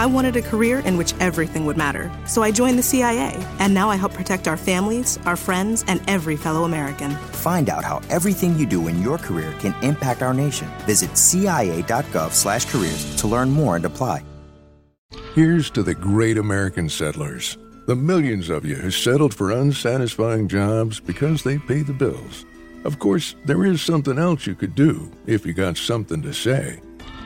I wanted a career in which everything would matter, so I joined the CIA, and now I help protect our families, our friends, and every fellow American. Find out how everything you do in your career can impact our nation. Visit cia.gov/careers to learn more and apply. Here's to the great American settlers, the millions of you who settled for unsatisfying jobs because they pay the bills. Of course, there is something else you could do if you got something to say.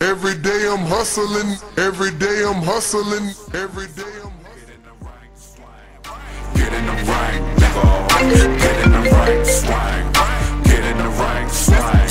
Every day I'm hustling, every day I'm hustling, every day I'm Get in the ring, nigga. Get in the ring, swing. Get in the ring, swing.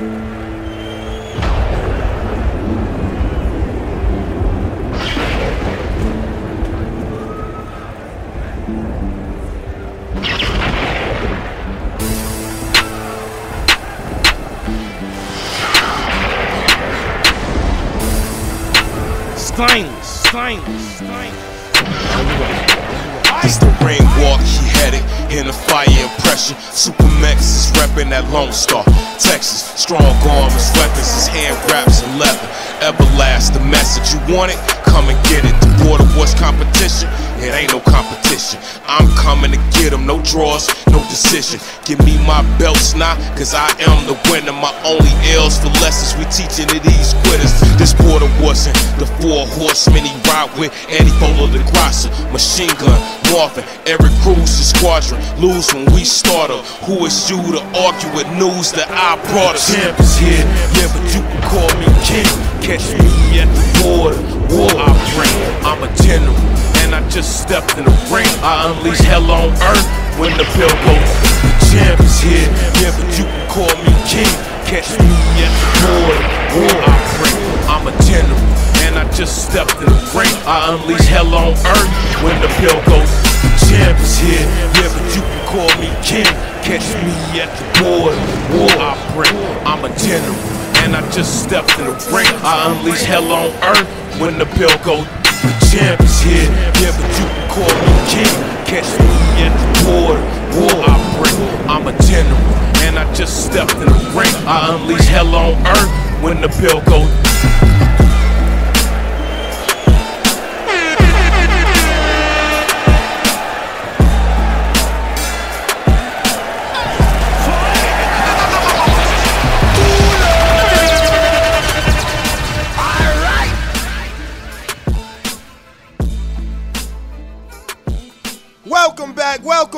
Slang, slang, slang. It's the ring walk, he headed in a fire impression. Supermax is reppin' that Lone Star, Texas. Strong arm, his weapons, his hand wraps in leather. Everlast, the message you want it, come and get it. The border was competition, it ain't no competition. I'm coming to get him, no draws, no decision. Give me my belts now, cause I am the winner. My only L's for lessons we teaching to these quitters. This border wasn't the four horsemen he ride with. Eddie Bolo the Grassa, machine gun, Marvin, Eric Cruz, the squadron. Lose when we start up. Who is you to argue with news that I brought us? Champ is here, yeah, but you can call me king. Catch me at the border, war I bring. I'm a general, and I just stepped in the ring. I unleash hell on earth when the bell goes. The champ is here, yeah, but you can call me king. Catch me at the border, war I bring. I'm a general, and I just stepped in the ring. I unleash hell on earth when the bell goes. The champ is here, yeah, but you can call me king. Catch me at the border, war I bring. I'm a general, and I just stepped in the ring. I unleash hell on earth when the bell goes. The champ is here, yeah, but you can call me king. Catch me at the border, war I bring. I'm a general, and I just stepped in the ring. I unleash hell on earth when the bell goes.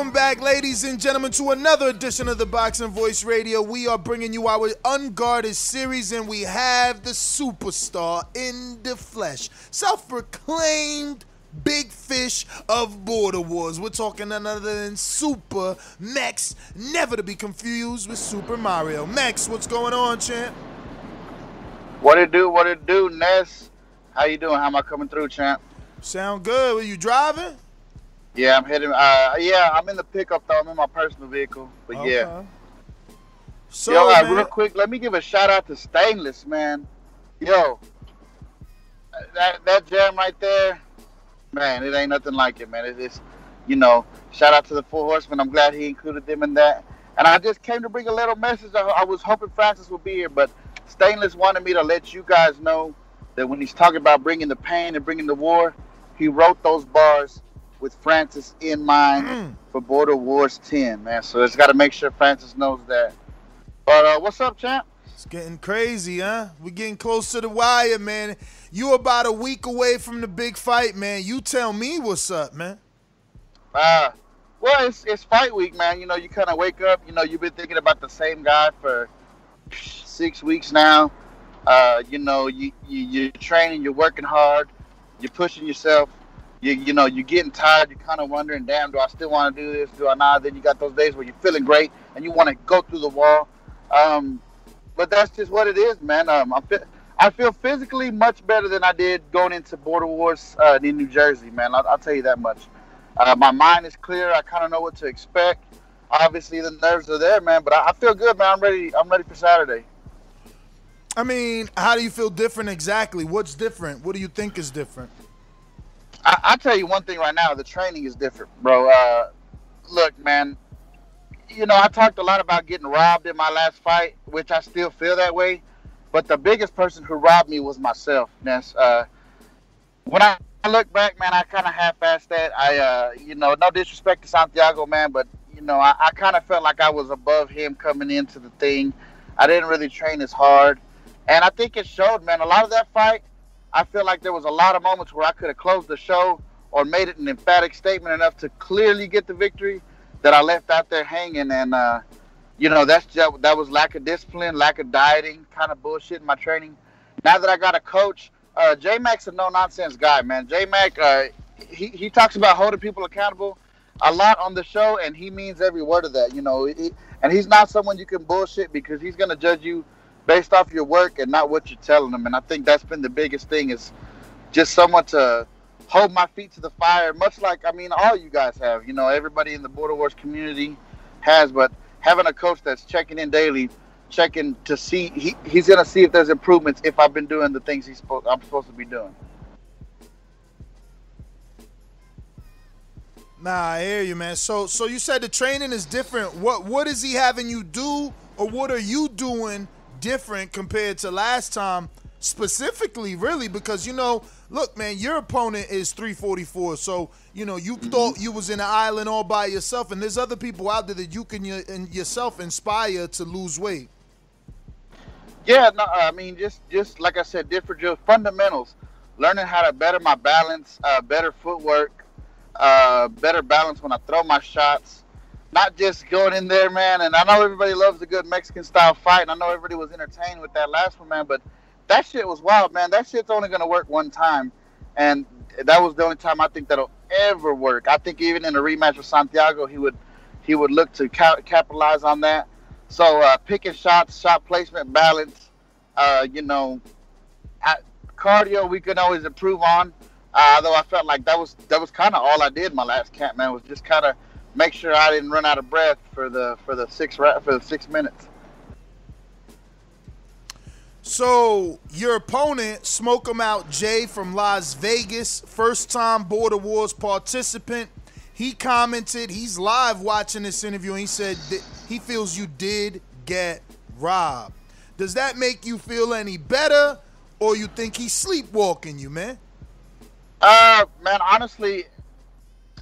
Welcome back, ladies and gentlemen, to another edition of the Boxing Voice Radio. We are bringing you our unguarded series, and we have the superstar in the flesh, self-proclaimed big fish of border wars. We're talking none other than Super Max, never to be confused with Super Mario. Max, what's going on, champ? What it do? What it do, Ness? How you doing? How am I coming through, champ? Sound good? Were you driving? Yeah, I'm heading. Uh, yeah, I'm in the pickup though. I'm in my personal vehicle, but yeah. So, Yo, man, real quick, let me give a shout out to Stainless, man. Yo, that that jam right there, man, it ain't nothing like it, man. It is, you know, shout out to the Four Horsemen. I'm glad he included them in that. And I just came to bring a little message. I, I was hoping Francis would be here, but Stainless wanted me to let you guys know that when he's talking about bringing the pain and bringing the war, he wrote those bars with Francis in mind mm. for Border Wars 10, man. So it's got to make sure Francis knows that. But uh, what's up, champ? It's getting crazy, huh? We're getting close to the wire, man. You about a week away from the big fight, man. You tell me what's up, man. Uh, well, it's, it's fight week, man. You know, you kind of wake up, you know, you've been thinking about the same guy for six weeks now. Uh, you know, you, you, you're training, you're working hard, you're pushing yourself. You, you know, you're getting tired. You're kind of wondering, damn, do I still want to do this? Do I not? Then you got those days where you're feeling great and you want to go through the wall. Um, but that's just what it is, man. Um, I I feel physically much better than I did going into Border Wars uh, in New Jersey, man. I'll, I'll tell you that much. Uh, my mind is clear. I kind of know what to expect. Obviously, the nerves are there, man. But I, I feel good, man. I'm ready. I'm ready for Saturday. I mean, how do you feel different exactly? What's different? What do you think is different? I, I tell you one thing right now: the training is different, bro. Uh, look, man. You know, I talked a lot about getting robbed in my last fight, which I still feel that way. But the biggest person who robbed me was myself. Ness. Uh, when I look back, man, I kind of half-assed that. I, uh, you know, no disrespect to Santiago, man, but you know, I, I kind of felt like I was above him coming into the thing. I didn't really train as hard, and I think it showed, man. A lot of that fight, I feel like there was a lot of moments where I could have closed the show or made it an emphatic statement enough to clearly get the victory that I left out there hanging. And, uh, you know, that's just, that was lack of discipline, lack of dieting, kind of bullshit in my training. Now that I got a coach, uh, J Mac's a no nonsense guy, man. J Mac, uh, he, he talks about holding people accountable a lot on the show, and he means every word of that, you know. He, and he's not someone you can bullshit because he's going to judge you based off your work and not what you're telling them. And I think that's been the biggest thing is just someone to hold my feet to the fire, much like I mean all you guys have. You know, everybody in the Border Wars community has, but having a coach that's checking in daily, checking to see he, he's gonna see if there's improvements if I've been doing the things he's supposed I'm supposed to be doing. Nah, I hear you, man. So, so you said the training is different. What, what is he having you do, or what are you doing different compared to last time specifically really because you know look man your opponent is 344 so you know you mm-hmm. thought you was in an island all by yourself and there's other people out there that you can yourself inspire to lose weight yeah no i mean just just like i said different just fundamentals learning how to better my balance uh, better footwork uh, better balance when i throw my shots not just going in there, man. And I know everybody loves a good Mexican style fight, and I know everybody was entertained with that last one, man. But that shit was wild, man. That shit's only gonna work one time, and that was the only time I think that'll ever work. I think even in a rematch with Santiago, he would he would look to ca- capitalize on that. So uh, picking shots, shot placement, balance, uh, you know, cardio we can always improve on. Uh, although I felt like that was that was kind of all I did my last camp, man, was just kind of make sure I didn't run out of breath for the for the six for the six minutes. So your opponent, Smoke 'em Out Jay from Las Vegas, first time Border Wars participant. He commented, he's live watching this interview, and he said he feels you did get robbed. Does that make you feel any better, or you think he's sleepwalking you, man? Uh, man, honestly,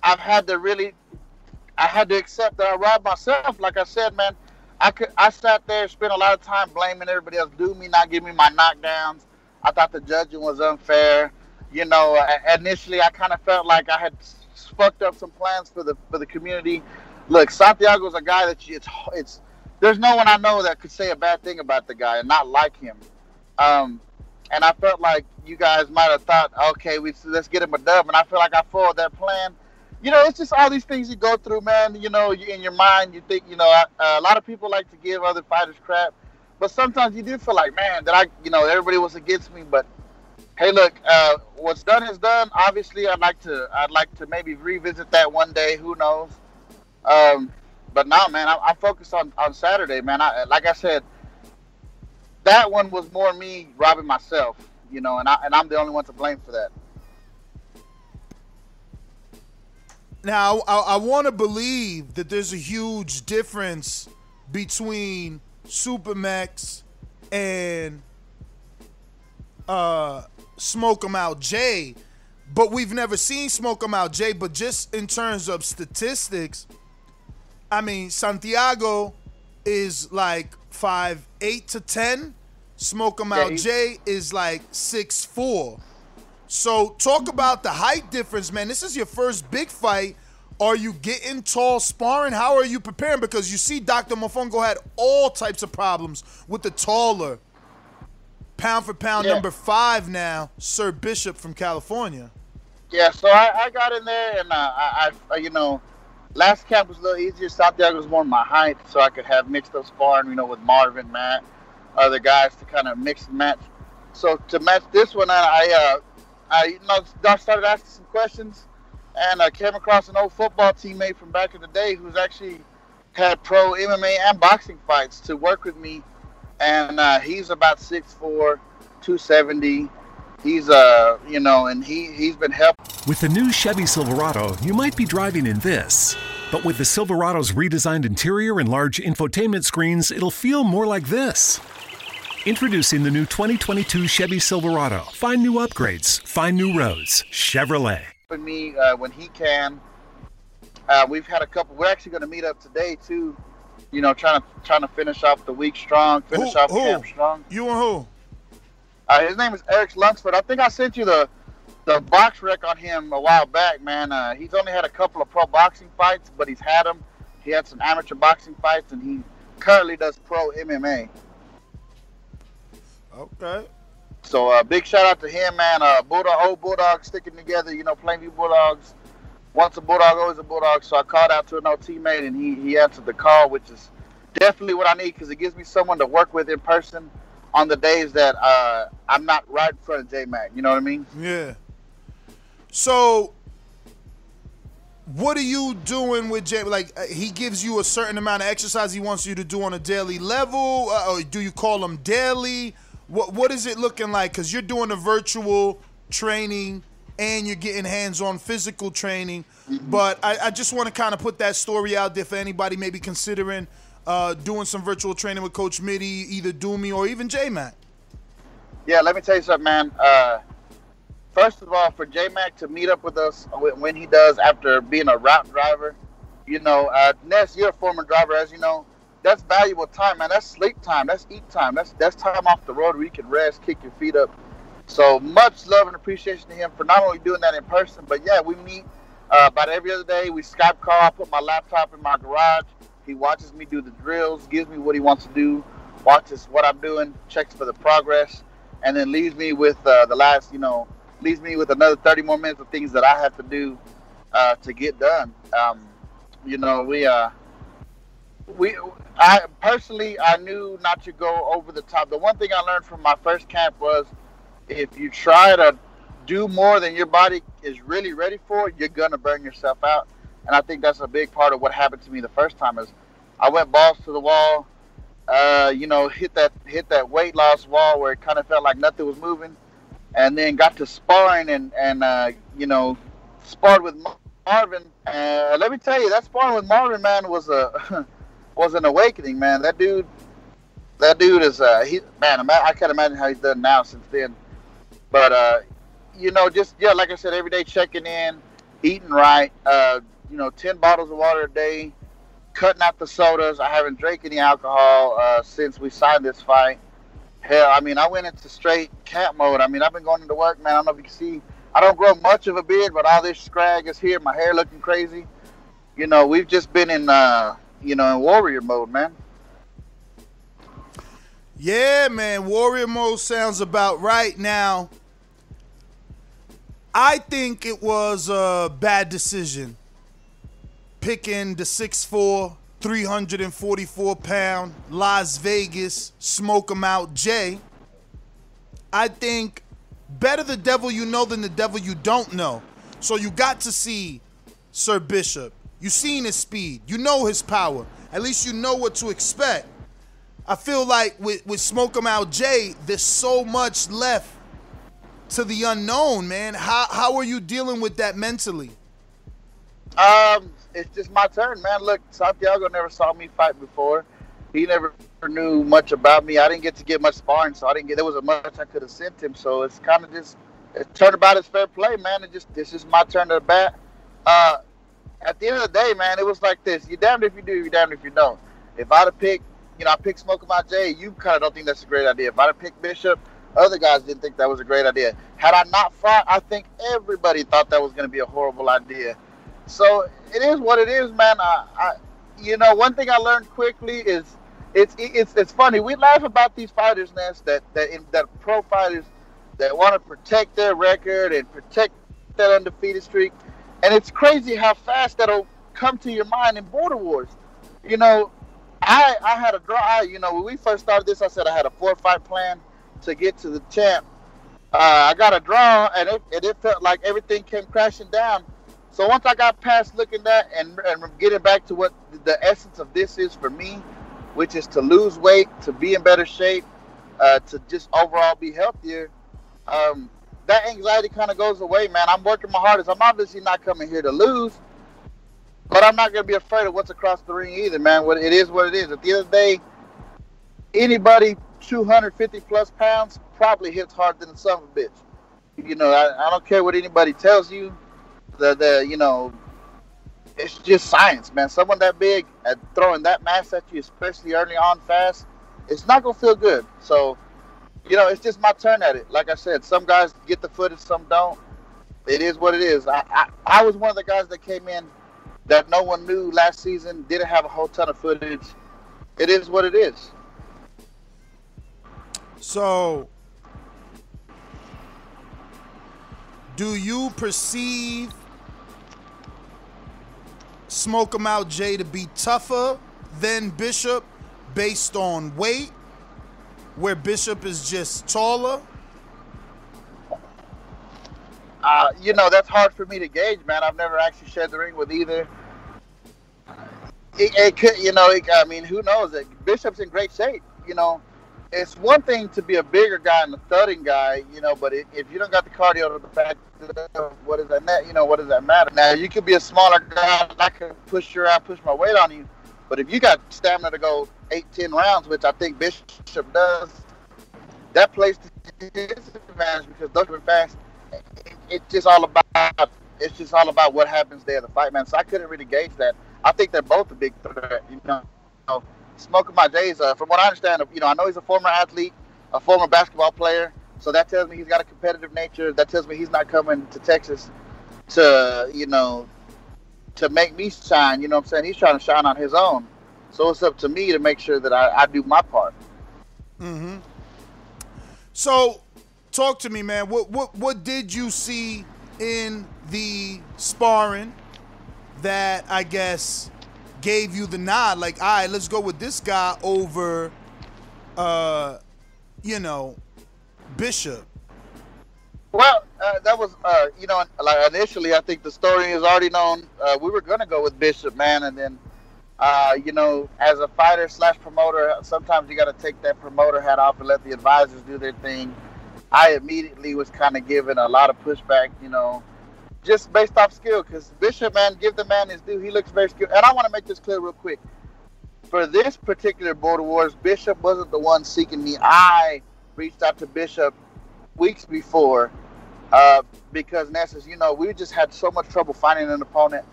I've had to really I had to accept that I robbed myself. Like I said, man, I could I sat there, spent a lot of time blaming everybody else, do me not give me my knockdowns. I thought the judging was unfair. You know, initially I kind of felt like I had fucked up some plans for the for the community. Look, Santiago's a guy that you, it's it's there's no one I know that could say a bad thing about the guy and not like him. Um, and I felt like you guys might have thought, okay, we let's get him a dub, and I feel like I foiled that plan you know, it's just all these things you go through, man. You know, in your mind, you think, you know, uh, a lot of people like to give other fighters crap, but sometimes you do feel like, man, that I, you know, everybody was against me. But hey, look, uh, what's done is done. Obviously, I'd like to, I'd like to maybe revisit that one day. Who knows? Um, but now, man, I, I'm focused on on Saturday, man. I, like I said, that one was more me robbing myself, you know, and I and I'm the only one to blame for that. Now, I, I want to believe that there's a huge difference between Supermax and uh, Smoke 'em Out Jay, but we've never seen Smoke 'em Out Jay. But just in terms of statistics, I mean Santiago is like five eight to ten. Smoke 'em Yeah, Out Jay is like six four. So talk about the height difference, man. This is your first big fight. Are you getting tall sparring? How are you preparing? Because you see, Dr. Mofongo had all types of problems with the taller, pound for pound Yeah. number five now, Sir Bishop from California. Yeah, so I, I got in there and uh, I, I, you know, last camp was a little easier. Santiago was more my height, so I could have mixed up sparring, you know, with Marvin, Matt, other guys to kind of mix and match. So to match this one, I, I, uh, I you know, started asking some questions, and I came across an old football teammate from back in the day who's actually had pro MMA and boxing fights to work with me, and uh, he's about 6'4", 270. He's uh, you know, and he he's been helping. With the new Chevy Silverado, you might be driving in this. But with the Silverado's redesigned interior and large infotainment screens, it'll feel more like this. Introducing the new 2022 Chevy Silverado. Find new upgrades, find new roads. Chevrolet. with me uh, when he can. Uh, we've had a couple. We're actually going to meet up today too. You know, trying to trying to finish off the week strong, finish Who- off who? camp strong. You and who? Uh, his name is Eric Lunsford. I think I sent you the the BoxRec on him a while back, man. Uh, he's only had a couple of pro boxing fights, but he's had them. He had some amateur boxing fights, and he currently does pro MMA. Okay. So uh, big shout out to him, man. Uh, Bulldog, old Bulldogs sticking together. You know, Plainview Bulldogs. Once a Bulldog, always a Bulldog. So I called out to an old teammate, and he he answered the call, which is definitely what I need because it gives me someone to work with in person on the days that uh, I'm not right in front of J Mac. You know what I mean? Yeah. So, what are you doing with Jay? Like, uh, he gives you a certain amount of exercise he wants you to do on a daily level, uh, or do you call him daily? What What is it looking like? Because you're doing a virtual training and you're getting hands-on physical training. But I, I just want to kind of put that story out there for anybody maybe considering uh, doing some virtual training with Coach Mitty, either Doomy or even J Mac. Yeah, let me tell you something, man. Uh, first of all, for J Mac to meet up with us when when he does after being a route driver, you know, uh, Ness, you're a former driver, as you know. That's valuable time, man. That's sleep time. That's eat time. That's that's time off the road where you can rest, kick your feet up. So much love and appreciation to him for not only doing that in person, but yeah, we meet uh, about every other day. We Skype call. I put my laptop in my garage. He watches me do the drills, gives me what he wants to do, watches what I'm doing, checks for the progress, and then leaves me with uh, the last, you know, leaves me with another 30 more minutes of things that I have to do uh, to get done. Um, you know, we uh, we I personally I knew not to go over the top. The one thing I learned from my first camp was if you try to do more than your body is really ready for, you're gonna burn yourself out. And I think that's a big part of what happened to me the first time is I went balls to the wall, uh, you know, hit that hit that weight loss wall where it kind of felt like nothing was moving, and then got to sparring and and uh, you know, sparred with Marvin. Uh, let me tell you, that sparring with Marvin, man, was a was an awakening, man. That dude, that dude is uh, he man. I can't imagine how he's done now since then. But uh, you know, just yeah, like I said, every day checking in, eating right. Uh, you know, ten bottles of water a day, cutting out the sodas. I haven't drank any alcohol uh, since we signed this fight. Hell, I mean, I went into straight camp mode. I mean, I've been going into work, man. I don't know if you can see. I don't grow much of a beard, but all this scrag is here. My hair looking crazy. You know, we've just been in, uh, you know, in warrior mode, man. Yeah, man. Warrior mode sounds about right now. I think it was a bad decision picking the 6'4, 344 pound Las Vegas smoke smoke 'em out Jay. I think better the devil you know than the devil you don't know. So you got to see Sir Bishop. You seen his speed. You know his power. At least you know what to expect. I feel like with, with Smoke 'em Out Jay, there's so much left to the unknown, man. How how are you dealing with that mentally? Um, it's just my turn, man. Look, Santiago never saw me fight before. he never knew much about me. I didn't get to get much sparring, so I didn't get there wasn't much I could have sent him. So it's kind of just it's turnabout is fair play, man. It just this is my turn to bat. Uh, at the end of the day, man, it was like this: you damned if you do, you damned if you don't. If I'd have picked, you know, I picked Smoke My J, you kind of don't think that's a great idea. If I'd have picked Bishop, other guys didn't think that was a great idea. Had I not fought, I think everybody thought that was going to be a horrible idea. So it is what it is, man. I, I, you know, one thing I learned quickly is it's it's it's funny. We laugh about these fighters, Ness, that that in, that pro fighters that want to protect their record and protect that undefeated streak, and it's crazy how fast that'll come to your mind in border wars. You know, I I had a draw. You know, when we first started this, I said I had a four fight plan to get to the champ. Uh, I got a draw, and it, and it felt like everything came crashing down. So once I got past looking at and, and getting back to what the essence of this is for me, which is to lose weight, to be in better shape, uh, to just overall be healthier, um, that anxiety kind of goes away, man. I'm working my hardest. I'm obviously not coming here to lose, but I'm not going to be afraid of what's across the ring either, man. What it is, what it is. At the end of the day, anybody 250 plus pounds probably hits harder than some bitch. You know, I, I don't care what anybody tells you. The the you know, it's just science, man. Someone that big at throwing that mass at you, especially early on fast, it's not gonna feel good. So, you know, it's just my turn at it. Like I said, some guys get the footage, some don't. It is what it is. I, I, I was one of the guys that came in that no one knew last season, didn't have a whole ton of footage. It is what it is. So, do you perceive Smoke 'em out Jay to be tougher than Bishop based on weight, where Bishop is just taller? Uh, you know, that's hard for me to gauge, man. I've never actually shared the ring with either. It, it could, you know, it, I mean, who knows? Bishop's in great shape. You know, it's one thing to be a bigger guy and a thudding guy, you know, but if you don't got the cardio to the back, what does that? You know, what does that matter? Now you could be a smaller guy, I could push your out, push my weight on you, but if you got stamina to go eight, ten rounds, which I think Bishop does, that plays to his advantage because those are fast. It, it's just all about it's just all about what happens there, the fight, man. So I couldn't really gauge that. I think they're both a big threat, you know. Smoke 'em my J's, uh, from what I understand, you know, I know he's a former athlete, a former basketball player, so that tells me he's got a competitive nature. That tells me he's not coming to Texas to, you know, to make me shine. You know what I'm saying? He's trying to shine on his own. So it's up to me to make sure that I, I do my part. Mm-hmm. So, talk to me, man. What what what did you see in the sparring that I guess gave you the nod, like, all right, let's go with this guy over, uh, you know, Bishop. Well, uh, that was, uh, you know, like initially, I think the story is already known. Uh, we were gonna go with Bishop, man, and then, uh, you know, as a fighter slash promoter, sometimes you got to take that promoter hat off and let the advisors do their thing. I immediately was kind of given a lot of pushback, you know, just based off skill. Because Bishop, man, give the man his due. He looks very skilled. And I want to make this clear real quick. For this particular Border Wars, Bishop wasn't the one seeking me. I reached out to Bishop weeks before uh, because Nessus, you know, we just had so much trouble finding an opponent.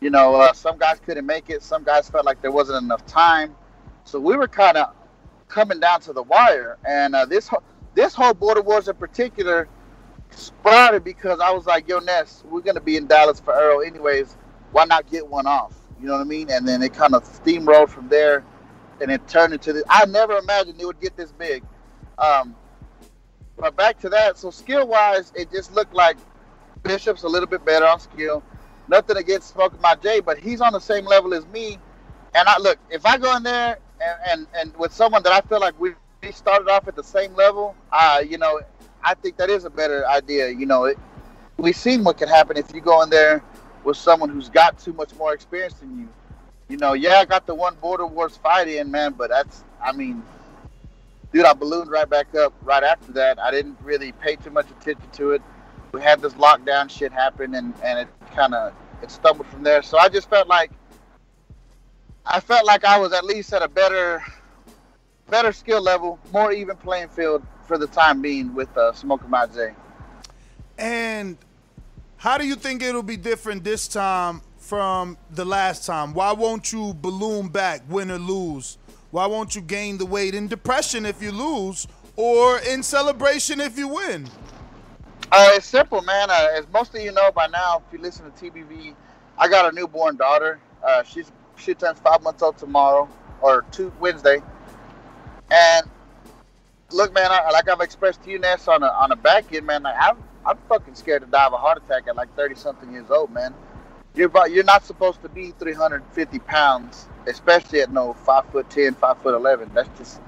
You know, uh, some guys couldn't make it. Some guys felt like there wasn't enough time. So we were kind of coming down to the wire. And uh, this this whole Border Wars in particular sprouted because I was like, yo, Ness, we're gonna be in Dallas for Errol anyways. Why not get one off? You know what I mean? And then it kind of steamrolled from there, and it turned into this. I never imagined it would get this big. Um, but back to that. So skill wise, it just looked like Bishop's a little bit better on skill. Nothing against Smoking My J, but he's on the same level as me. And I look, if I go in there and and, and with someone that I feel like we started off at the same level, uh, you know, I think that is a better idea. You know, it, we've seen what can happen if you go in there with someone who's got too much more experience than you. You know, yeah, I got the one Border Wars fight in, man, but that's, I mean, dude, I ballooned right back up right after that. I didn't really pay too much attention to it. We had this lockdown shit happen, and and it kind of it stumbled from there. So I just felt like I felt like I was at least at a better better skill level, more even playing field for the time being with uh, Mount J. And how do you think it'll be different this time from the last time? Why won't you balloon back, win or lose? Why won't you gain the weight in depression if you lose, or in celebration if you win? Uh, it's simple, man. Uh, as most of you know by now, if you listen to TBV, I got a newborn daughter. Uh, she's she turns five months old tomorrow or two Wednesday. And look, man, I, like I've expressed to you, Ness, on a on a back end, man. Like I'm I'm fucking scared to die of a heart attack at like thirty something years old, man. You're about, you're not supposed to be 350 pounds, especially at no five foot ten, five foot eleven. That's just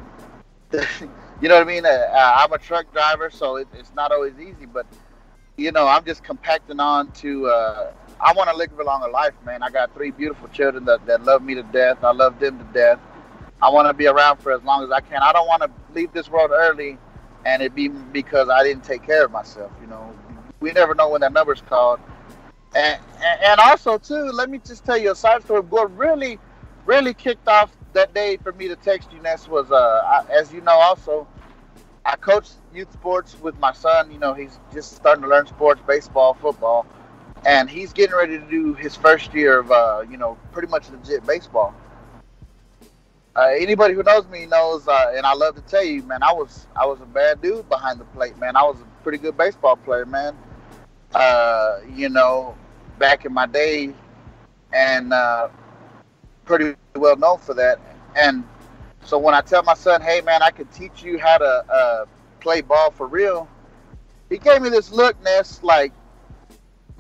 you know what I mean? Uh, I'm a truck driver, so it, it's not always easy, but you know, I'm just compacting on to. Uh, I want to live a longer life, man. I got three beautiful children that, that love me to death. I love them to death. I want to be around for as long as I can. I don't want to leave this world early, and it be because I didn't take care of myself. You know, we never know when that number's called. And, and, also too, let me just tell you a side story. What really, really kicked off that day for me to text you, Ness, was uh, I, as you know, also I coach youth sports with my son. You know, he's just starting to learn sports, baseball, football, and he's getting ready to do his first year of, uh, you know, pretty much legit baseball. Uh, anybody who knows me knows, uh, and I love to tell you, man, I was I was a bad dude behind the plate, man. I was a pretty good baseball player, man. Uh, you know, back in my day, and uh, pretty well known for that. And so when I tell my son, "Hey, man, I can teach you how to uh, play ball for real," he gave me this look, Ness, like,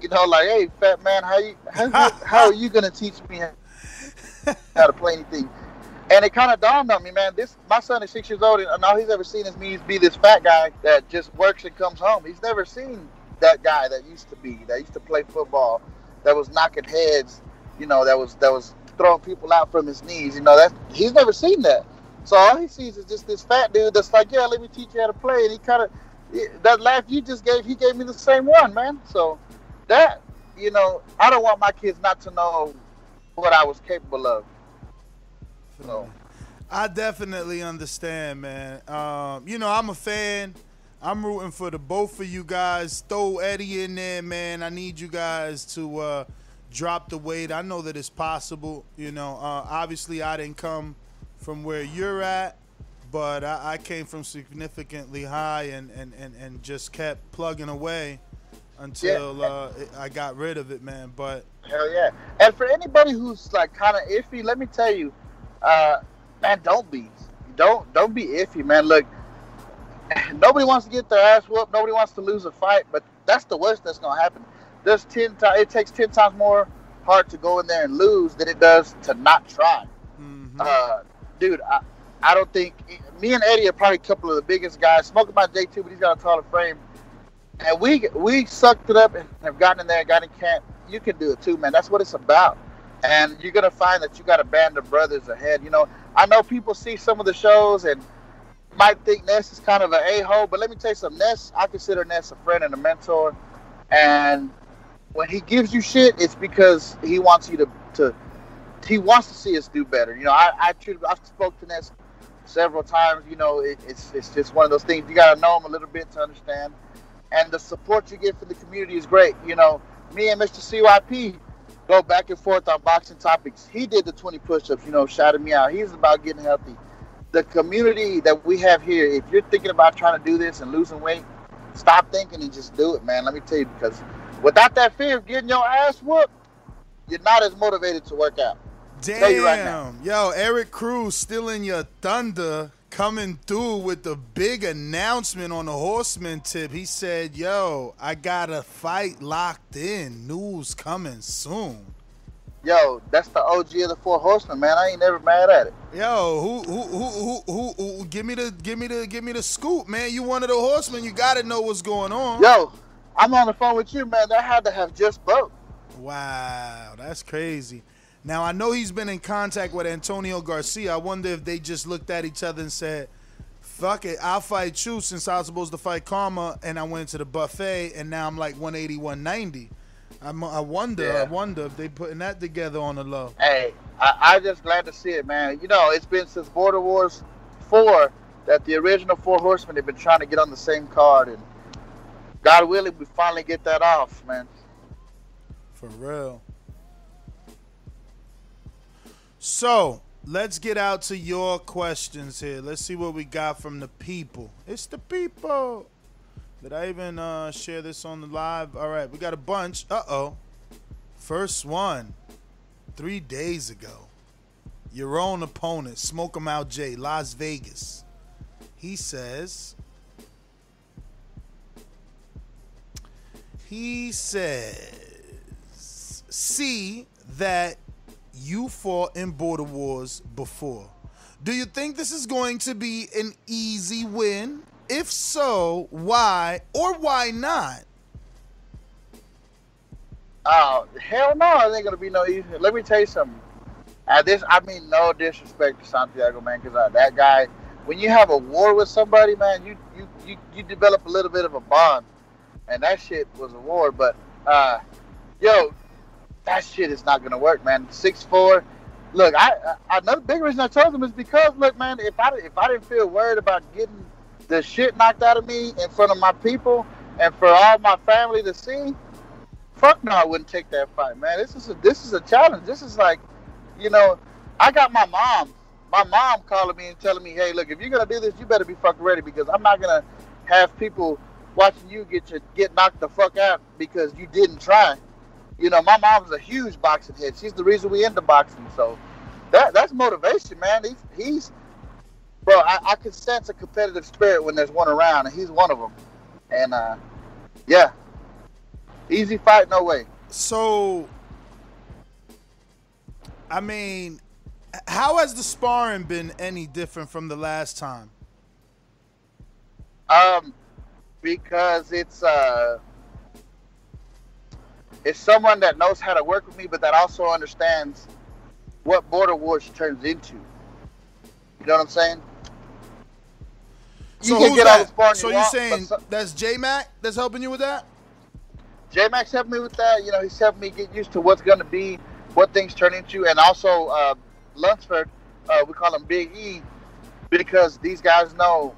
you know, like, "Hey, fat man, how you how, how are you gonna teach me how to play anything?" And it kind of dawned on me, man. This my son is six years old, and all he's ever seen is me be this fat guy that just works and comes home. He's never seen that guy that used to be that used to play football, that was knocking heads, you know, that was that was throwing people out from his knees. You know, that he's never seen that. So all he sees is just this fat dude that's like, yeah, let me teach you how to play. And he kind of that laugh you just gave, he gave me the same one, man. So that you know, I don't want my kids not to know what I was capable of. So. I definitely understand, man. Um, you know, I'm a fan. I'm rooting for the both of you guys. Throw Eddie in there, man. I need you guys to uh, drop the weight. I know that it's possible. You know, uh, obviously I didn't come from where you're at, but I, I came from significantly high and, and, and, and just kept plugging away until yeah. uh, I got rid of it, man. But hell yeah! And for anybody who's like kind of iffy, let me tell you, uh, man, don't be, don't don't be iffy, man. Look, nobody wants to get their ass whooped. Nobody wants to lose a fight, but that's the worst that's gonna happen there's ten it takes ten times more hard to go in there and lose than it does to not try. Mm-hmm. Uh, dude, I, I don't think me and Eddie are probably a couple of the biggest guys. Smoking my J two, but he's got a taller frame, and we we sucked it up and have gotten in there, and got in camp. You can do it too, man. That's what it's about. And you're gonna find that you got a band of brothers ahead. You know, I know people see some of the shows and might think Ness is kind of an a hole, but let me tell you something. Ness, I consider Ness a friend and a mentor, and when he gives you shit, it's because he wants you to to he wants to see us do better. You know, I I I've spoke to Ness several times. You know, it, it's it's just one of those things. You got to know him a little bit to understand, and the support you get from the community is great. You know, me and Mr. CYP go back and forth on boxing topics. He did the 20 push-ups. You know, shouted me out. He's about getting healthy. The community that we have here, if you're thinking about trying to do this and losing weight, stop thinking and just do it, man. Let me tell you, because Without that fear of getting your ass whooped, you're not as motivated to work out. Damn. Right Yo, Eric Cruz still in your thunder coming through with the big announcement on the horseman tip. He said, Yo, I got a fight locked in. News coming soon. Yo, that's the OG of the four horsemen, man. I ain't never mad at it. Yo, who who who who who, who give me the give me the give me the scoop, man. You one of the horsemen, you gotta know what's going on. Yo, I'm on the phone with you, man. That had to have just broke. Wow, that's crazy. Now I know he's been in contact with Antonio Garcia. I wonder if they just looked at each other and said, "Fuck it, I'll fight you since I was supposed to fight Karma, and I went to the buffet, and now I'm like 180, 190." I'm, I wonder, yeah. I wonder if they putting that together on the low. Hey, I, I just glad to see it, man. You know, it's been since Border Wars four that the original four horsemen have been trying to get on the same card, and God willing, we finally get that off, man. For real. So let's get out to your questions here. Let's see what we got from the people. It's the people. Did I even uh, share this on the live? All right, we got a bunch. Uh oh. First one, three days ago. Your own opponent, Smoke 'em Out Jay, Las Vegas. He says, he says, see that you fought in Border Wars before. Do you think this is going to be an easy win? If so, why or why not? Oh hell no! It ain't gonna be no easy. Let me tell you something. At this, I mean no disrespect to Santiago, man, because uh, that guy, when you have a war with somebody, man, you, you you you develop a little bit of a bond, and that shit was a war. But uh, yo, that shit is not gonna work, man. Six four. Look, I, I another big reason I chose him is because look, man, if I if I didn't feel worried about getting the shit knocked out of me in front of my people and for all my family to see, fuck no, I wouldn't take that fight, man. This is a this is a challenge. This is like, you know, I got my mom, my mom calling me and telling me, hey, look, if you're gonna do this, you better be fucking ready because I'm not gonna have people watching you get your get knocked the fuck out because you didn't try. You know, my mom's a huge boxing head. She's the reason we into boxing. So that that's motivation, man. He's he's bro. I, I can sense a competitive spirit when there's one around, and he's one of them. And uh, yeah, easy fight, no way. So, I mean, how has the sparring been any different from the last time? Um, because it's uh, it's someone that knows how to work with me, but that also understands what Border Wars turns into. You know what I'm saying? You so can get all the So you are saying so, that's J Mac that's helping you with that? J Mac's helping me with that. You know, he's helping me get used to what's going to be, what things turn into, and also uh, Lunsford, uh, we call him Big E, because these guys know.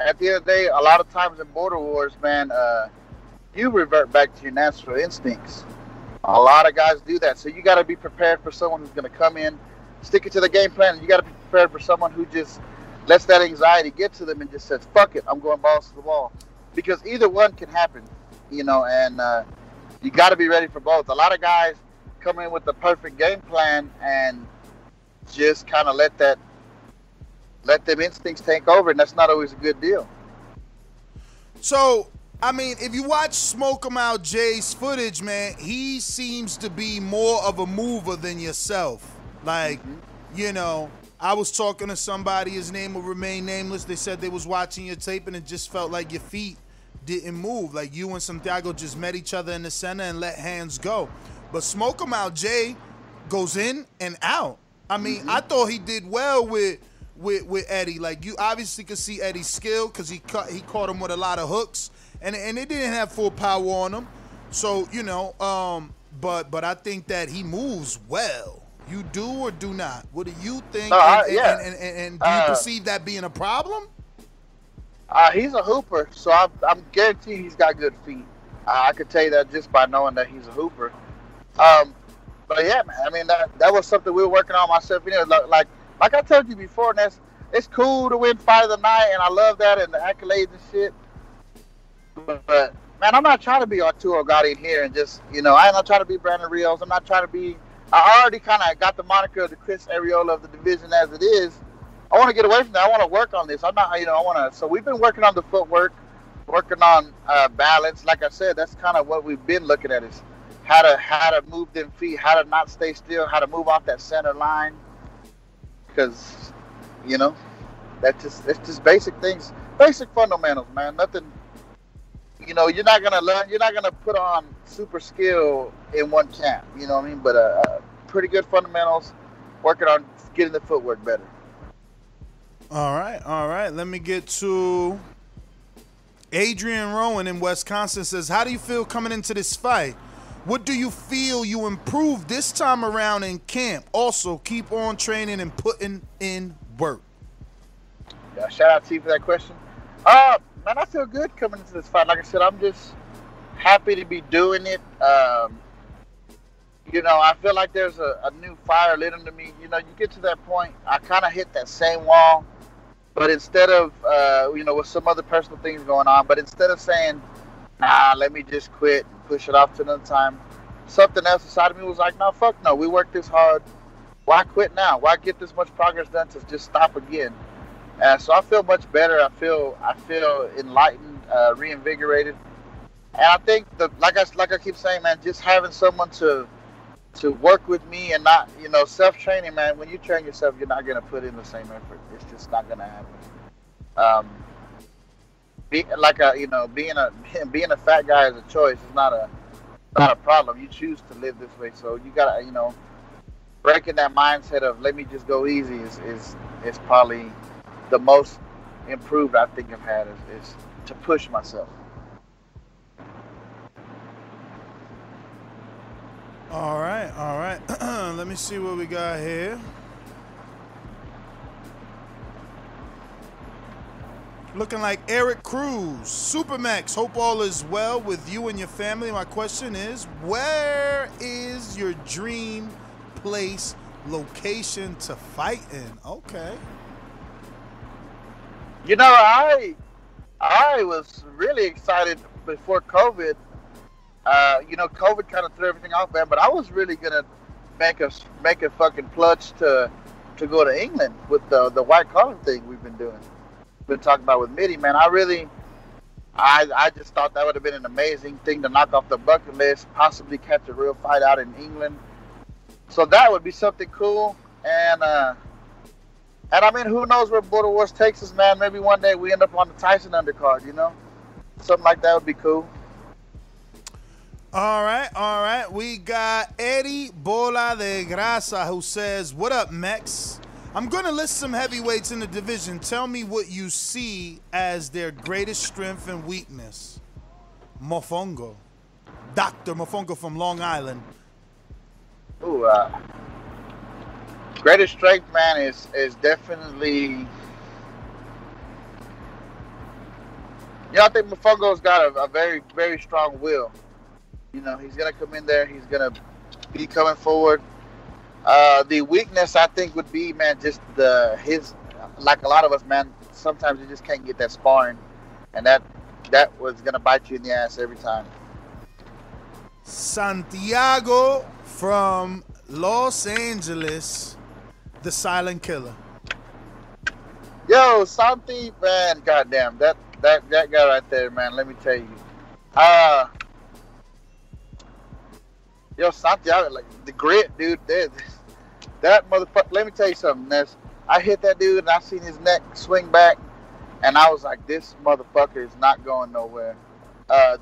At the end of the day, a lot of times in Border Wars, man, uh, you revert back to your natural instincts. A lot of guys do that, so you got to be prepared for someone who's going to come in, stick it to the game plan. You got to be prepared for someone who just lets that anxiety get to them and just says, "Fuck it, I'm going balls to the wall," because either one can happen, you know. And uh, you got to be ready for both. A lot of guys come in with the perfect game plan and just kind of let that let them instincts take over, and that's not always a good deal. So, I mean, if you watch Smoke 'em Out Jay's footage, man, he seems to be more of a mover than yourself. Like, mm-hmm. you know, I was talking to somebody, his name will remain nameless. They said they was watching your tape and it just felt like your feet didn't move. Like you and Santiago just met each other in the center and let hands go. But Smoke 'em Out Jay goes in and out. I mean, mm-hmm. I thought he did well with with with Eddie. Like you obviously could see Eddie's skill because he cut he caught him with a lot of hooks, and and it didn't have full power on him. So you know, um, but but I think that he moves well. You do or do not? What do you think? I, and, yeah. and, and, and, do you uh, perceive that being a problem? Uh, he's a hooper, so I'm, I'm guaranteed he's got good feet. Uh, I could tell you that just by knowing that he's a hooper. Um, but yeah, man. I mean, that that was something we were working on myself. You know, like, like like I told you before, and that's it's cool to win fight of the night, and I love that and the accolades and shit. But, man, I'm not trying to be Arturo Gatti in here and just you know I'm not trying to be Brandon Rios. I'm not trying to be. I already kind of got the moniker of the Chris Arreola of the division as it is. I want to get away from that. I want to work on this. I'm not, you know, I want to. So we've been working on the footwork, working on uh, balance. Like I said, that's kind of what we've been looking at is how to how to move them feet, how to not stay still, how to move off that center line. Because, you know, that's just it's just basic things, basic fundamentals, man. Nothing. You know, you're not gonna learn. You're not gonna put on super skill in one camp. You know what I mean? But uh, uh pretty good fundamentals. Working on getting the footwork better. All right, all right. Let me get to Adrian Rowan in Wisconsin says, How do you feel coming into this fight? What do you feel you improved this time around in camp? Also, keep on training and putting in work. uh, shout out to you for that question. Uh, man, I feel good coming into this fight. Like I said, I'm just happy to be doing it. Um, you know, I feel like there's a, a new fire lit under me. You know, you get to that point, I kind of hit that same wall, but instead of, uh, you know, with some other personal things going on, but instead of saying, nah, let me just quit push it off to another time, something else inside of me was like, no, fuck no, we worked this hard. Why quit now? Why get this much progress done to just stop again? And so I feel much better. I feel I feel enlightened, uh, reinvigorated, and I think the like I like I keep saying, man, just having someone to to work with me and not you know self training, man. When you train yourself, you're not gonna put in the same effort. It's just not gonna happen. Um, be, like a you know being a being a fat guy is a choice. It's not a not a problem. You choose to live this way, so you gotta you know breaking that mindset of let me just go easy is is, is probably the most improved I think I've had is, is to push myself. All right, all right. Let me see what we got here. Looking like Eric Cruz, Supermax. Hope all is well with you and your family. My question is, where is your dream place, location to fight in? Okay. You know, I I was really excited before COVID. Uh, you know, COVID kind of threw everything off, man. But I was really gonna make a make a fucking plunge to to go to England with the the white collar thing we've been doing. Been talking about with Mitty, man. I really, I I just thought that would have been an amazing thing to knock off the bucket list. Possibly catch a real fight out in England. So that would be something cool. And uh, and I mean, who knows where Border Wars takes us, man? Maybe one day we end up on the Tyson undercard, you know? Something like that would be cool. All right, all right. We got Eddie Bola de Grasa who says, What up, Mex? I'm going to list some heavyweights in the division. Tell me what you see as their greatest strength and weakness. Mofongo. Dr. Mofongo from Long Island. Ooh, uh, greatest strength, man, is is definitely. You know, I think Mofongo's got a, a very very strong will. You know, he's gonna come in there. He's gonna be coming forward. Uh, the weakness, I think, would be man, just the his like a lot of us, man. Sometimes you just can't get that sparring, and that that was gonna bite you in the ass every time. Santiago from Los Angeles, the silent killer. Yo, Santi, man, goddamn, that that that guy right there, man. Let me tell you, uh, yo, Santiago, like the grit, dude. That, that motherfucker. Let me tell you something, Ness. I hit that dude and I seen his neck swing back, and I was like, this motherfucker is not going nowhere. Uh,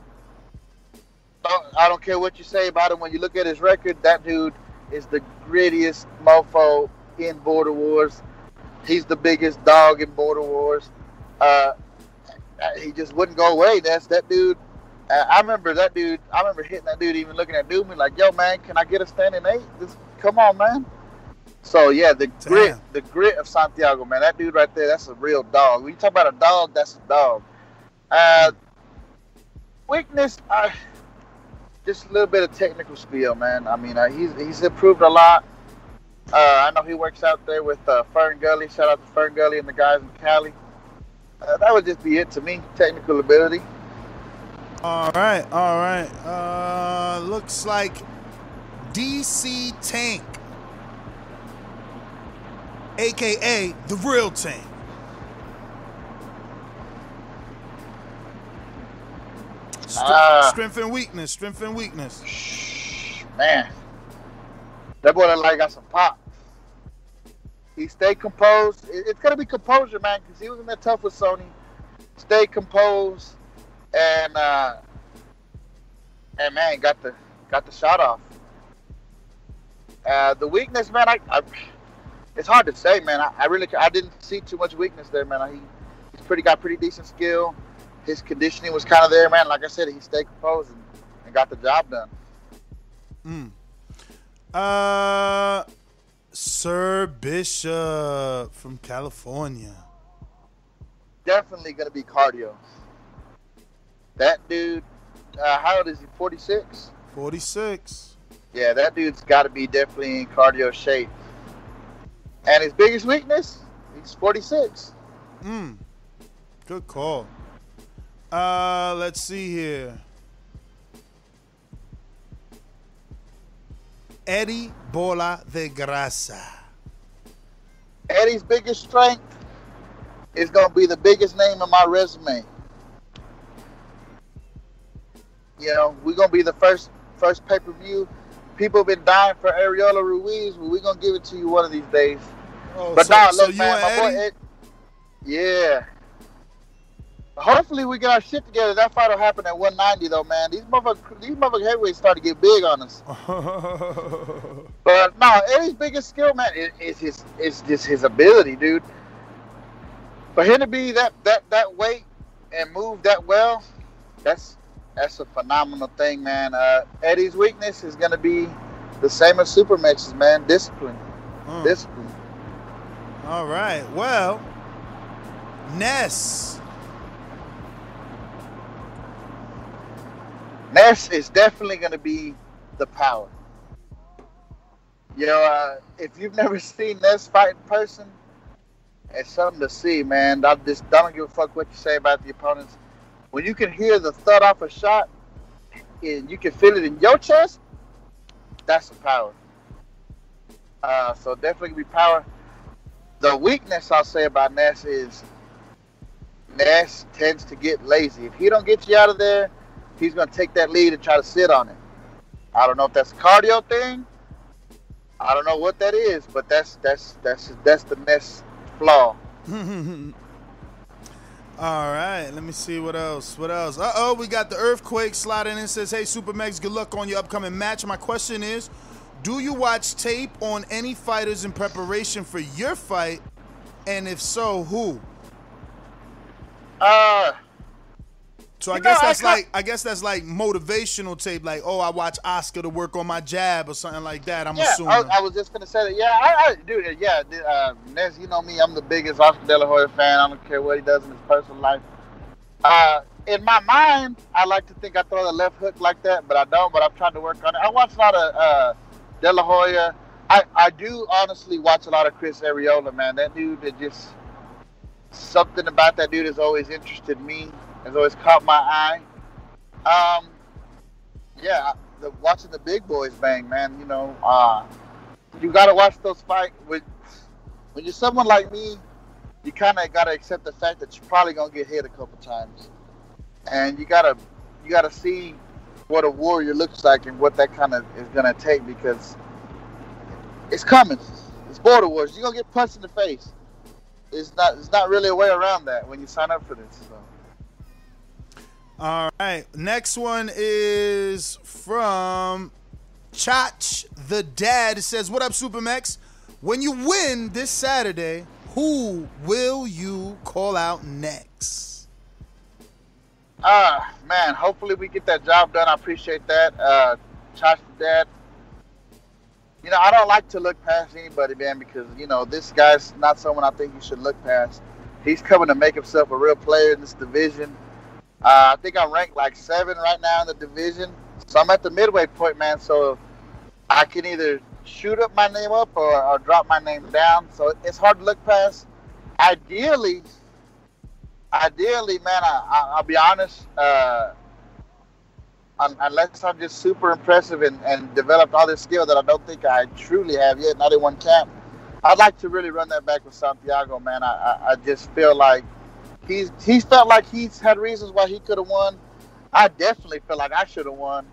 I don't care what you say about him. When you look at his record, that dude is the grittiest mofo in Border Wars. He's the biggest dog in Border Wars. Uh, he just wouldn't go away. That's that dude. Uh, I remember that dude. I remember hitting that dude, even looking at Newman like, "Yo, man, can I get a standing eight? Just come on, man." So yeah, the grit, the grit of Santiago, man. That dude right there, that's a real dog. When you talk about a dog, that's a dog. Uh, weakness, I just a little bit of technical skill, man. I mean, uh, he's he's improved a lot. Uh, I know he works out there with uh, Fern Gully. Shout out to Fern Gully and the guys in Cali. Uh, that would just be it to me. Technical ability. All right, all right. Uh, looks like DC Tank, aka the real team. Ah. strength and weakness. Strength and weakness. Man, that boy look like got some pop. He stayed composed. It- It's gonna be composure, man, because he was in there tough with Sony. Stay composed, and uh, and man, got the got the shot off. Uh, the weakness, man, I, I it's hard to say, man. I, I really I didn't see too much weakness there, man. He he's pretty got pretty decent skill. His conditioning was kind of there, man. Like I said, he stayed composed and, and got the job done. Mm. Uh, Sir Bishop from California. definitely to be cardio. That dude, uh, how old is he? 46? 46. Yeah, that dude's got to be definitely in cardio shape. And his biggest weakness, he's 46. Hmm. Good call. Uh, let's see here. Eddie Bola de Grasa. Eddie's biggest strength is going to be the biggest name in my resume. You know, we're going to be the first first pay per view. People have been dying for Arreola Ruiz, but we're going to give it to you one of these days. Oh, but so, nah, so look, you man, my boy Ed, yeah. Hopefully we get our shit together. That fight will happen at 190 though, man. These motherfuckers, these motherfuckers heavyweights start to get big on us. But no, Eddie's biggest skill, man, is, is his is just his ability, dude. For him to be that that that weight and move that well, that's that's a phenomenal thing, man. Uh, Eddie's weakness is gonna be the same as Supermax's, man. Discipline, Hmm. discipline. All right. Well, Ness. Ness is definitely going to be the power. You know, uh, if you've never seen Ness fight in person, it's something to see, man. I just I don't give a fuck what you say about the opponents. When you can hear the thud off a shot and you can feel it in your chest, that's the power. Uh, so definitely be power. The weakness I'll say about Ness is Ness tends to get lazy. If he don't get you out of there, he's to take that lead and try to sit on it. I don't know if that's a cardio thing. I don't know what that is, but that's that's that's that's the Ness flaw. All right, let me see what else. What else? Uh oh, we got the earthquake sliding in. And says, "Hey, Supermax, good luck on your upcoming match." My question is, do you watch tape on any fighters in preparation for your fight? And if so, who? Uh, So I You guess know, I that's ca- like I guess that's like motivational tape. Like, oh, I watch Oscar to work on my jab or something like that. I'm yeah, assuming. I, I was just gonna say that. Yeah, I, I dude, yeah, uh, Ness, you know me, I'm the biggest Oscar De La Hoya fan. I don't care what he does in his personal life. Uh, in my mind, I like to think I throw the left hook like that, but I don't. But I've tried to work on it. I watch a lot of uh, De La Hoya. I, I do honestly watch a lot of Chris Arreola, man. That dude, that just something about that dude has always interested me. Has always caught my eye. Um, yeah, the, watching the big boys bang, man. You know, uh, you gotta watch those fight with when you're someone like me. You kind of gotta accept the fact that you're probably gonna get hit a couple times, and you gotta you gotta see what a warrior looks like and what that kind of is gonna take because it's coming. It's border wars. You're gonna get punched in the face. It's not. It's not really a way around that when you sign up for this. So. All right. Next one is from Chach the Dad. Says, What up, Supermax? When you win this Saturday, who will you call out next? Ah, man, hopefully we get that job done. I appreciate that. Uh, Josh the dad. You know, I don't like to look past anybody, man, because, you know, this guy's not someone I think you should look past. He's coming to make himself a real player in this division. Uh, I think I'm ranked like seven right now in the division. So I'm at the midway point, man. So I can either shoot up my name up or, or drop my name down. So it's hard to look past. Ideally, ideally, man, I, I, I'll be honest. Uh, un, unless I'm just super impressive and, and developed all this skill that I don't think I truly have yet, not in one camp, I'd like to really run that back with Santiago, man. I, I, I just feel like he's he's felt like he's had reasons why he could have won. I definitely feel like I should have won.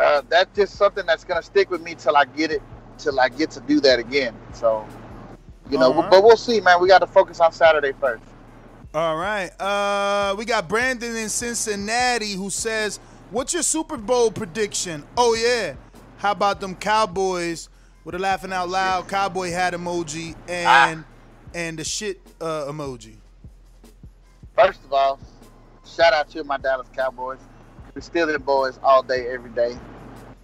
Uh, that's just something that's gonna stick with me till I get it, till I get to do that again. So, you know, right. but we'll see, man. We got to focus on Saturday first. All right. Uh, we got Brandon in Cincinnati who says, "What's your Super Bowl prediction?" Oh yeah. How about them Cowboys with a laughing out loud cowboy hat emoji and and the shit uh, emoji? First of all, shout out to my Dallas Cowboys. We're still the boys all day, every day.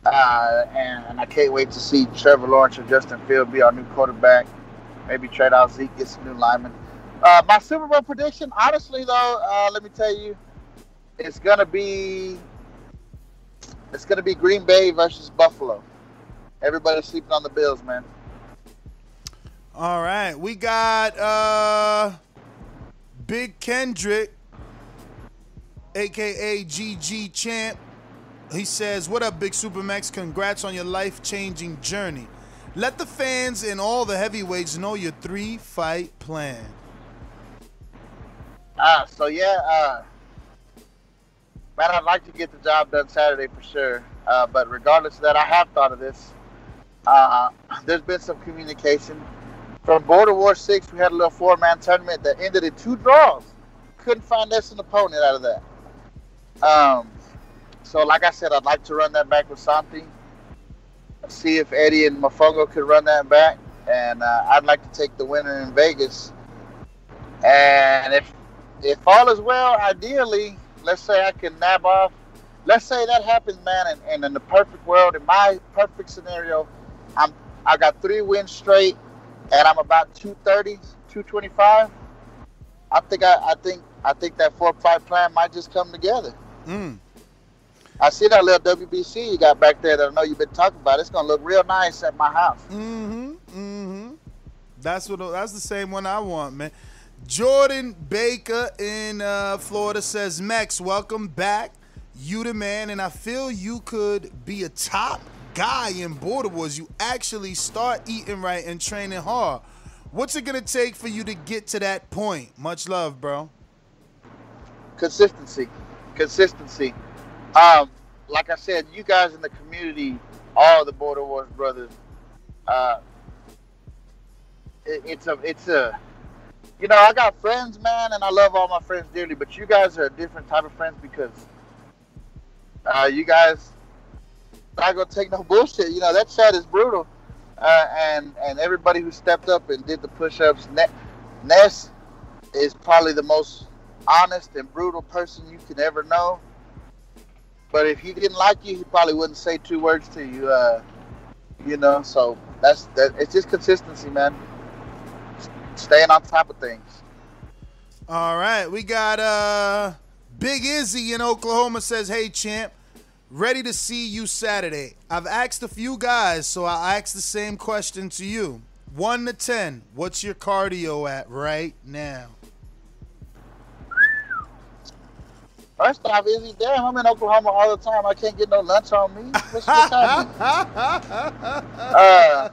Uh, and, I can't wait to see Trevor Lawrence or Justin Field be our new quarterback. Maybe trade out Zeke, get some new linemen. Uh, my Super Bowl prediction, honestly though, uh, let me tell you, it's gonna be it's gonna be Green Bay versus Buffalo. Everybody's sleeping on the Bills, man. All right, we got uh Big Kendrick, aka GG Champ. He says, "What up, Big Supermax? Congrats on your life-changing journey. Let the fans and all the heavyweights know your three-fight plan." Ah, so yeah, uh, man, I'd like to get the job done Saturday for sure. Uh, but regardless of that, I have thought of this. Uh, there's been some communication from Border War Six. We had a little four-man tournament that ended in two draws. Couldn't find us an opponent out of that. Um, so like I said, I'd like to run that back with Santi. See if Eddie and Mofongo could run that back, and uh, I'd like to take the winner in Vegas. And if if all is well, ideally, let's say I can nab off. Let's say that happens, man, and, and in the perfect world, in my perfect scenario, I'm I got three wins straight, and I'm about 230, 225. I think I, I think I think that four five plan might just come together. Mm. I see that little WBC you got back there that I know you've been talking about. It's gonna look real nice at my house. Mm-hmm. Mm-hmm. That's what. That's the same one I want, man. Jordan Baker in uh, Florida says, Max, welcome back. You the man, and I feel you could be a top guy in Border Wars. You actually start eating right and training hard. What's it gonna take for you to get to that point? Much love, bro. Consistency, consistency. Um, like I said, you guys in the community, all the Border Wars brothers, uh, it, it's a, it's a, you know, I got friends, man, and I love all my friends dearly. But you guys are a different type of friends because uh, you guys not gonna take no bullshit. You know that chat is brutal, uh, and and everybody who stepped up and did the push-ups. Ness is probably the most honest and brutal person you can ever know. But if he didn't like you, he probably wouldn't say two words to you. Uh, you know, so that's that. It's just consistency, man. Staying on top of things. All right, we got uh Big Izzy in Oklahoma says, "Hey champ, ready to see you Saturday. I've asked a few guys, so I'll ask the same question to you. One to ten, what's your cardio at right now?" First off, Izzy, damn, I'm in Oklahoma all the time. I can't get no lunch on me. What's, what's happening? uh,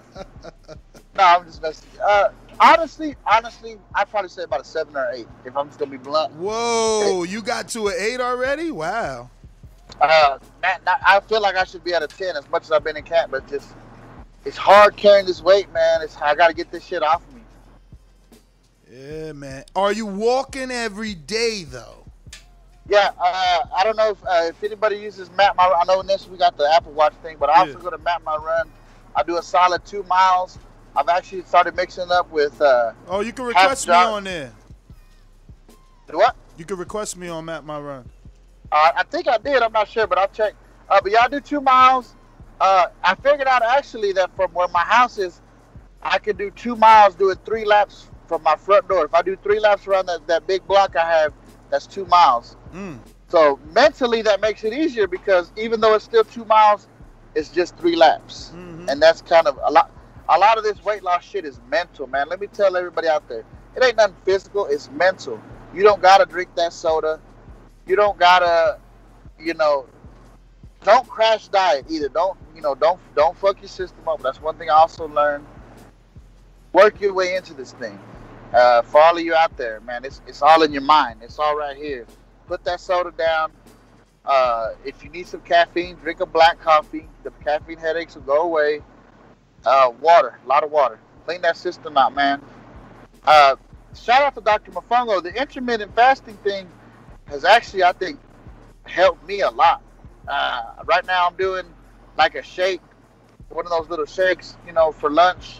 no, I'm just messing. Uh, honestly, honestly, I'd probably say about a seven or eight if I'm just gonna be blunt. Whoa, you got to an eight already? Wow. Uh, not, not, I feel like I should be at a ten as much as I've been in camp, but just it's hard carrying this weight, man. It's I got to get this shit off of me. Yeah, man. Are you walking every day though? Yeah, uh, I don't know if, uh, if anybody uses Map My. I know next we got the Apple Watch thing, but I also go to Map My Run. I do a solid two miles. I've actually started mixing up with. Uh, oh, you can request me on there. Do what? You can request me on Map My Run. Uh, I think I did. I'm not sure, but I'll check. Uh, but I do two miles. Uh, I figured out actually that from where my house is, I could do two miles doing three laps from my front door. If I do three laps around that, that big block I have, that's two miles. Mm. So mentally, that makes it easier because even though it's still two miles, it's just three laps, mm-hmm. and that's kind of a lot. A lot of this weight loss shit is mental, man. Let me tell everybody out there, it ain't nothing physical. It's mental. You don't gotta drink that soda. You don't gotta, you know, don't crash diet either. Don't you know? Don't don't fuck your system up. That's one thing I also learned. Work your way into this thing. Uh, for all of you out there, man, it's it's all in your mind. It's all right here. Put that soda down. Uh, if you need some caffeine, drink a black coffee. The caffeine headaches will go away. Uh, water, a lot of water. Clean that system out, man. Uh, shout out to Dr. Mofongo. The intermittent fasting thing has actually, I think, helped me a lot. Uh, right now, I'm doing like a shake, one of those little shakes, you know, for lunch.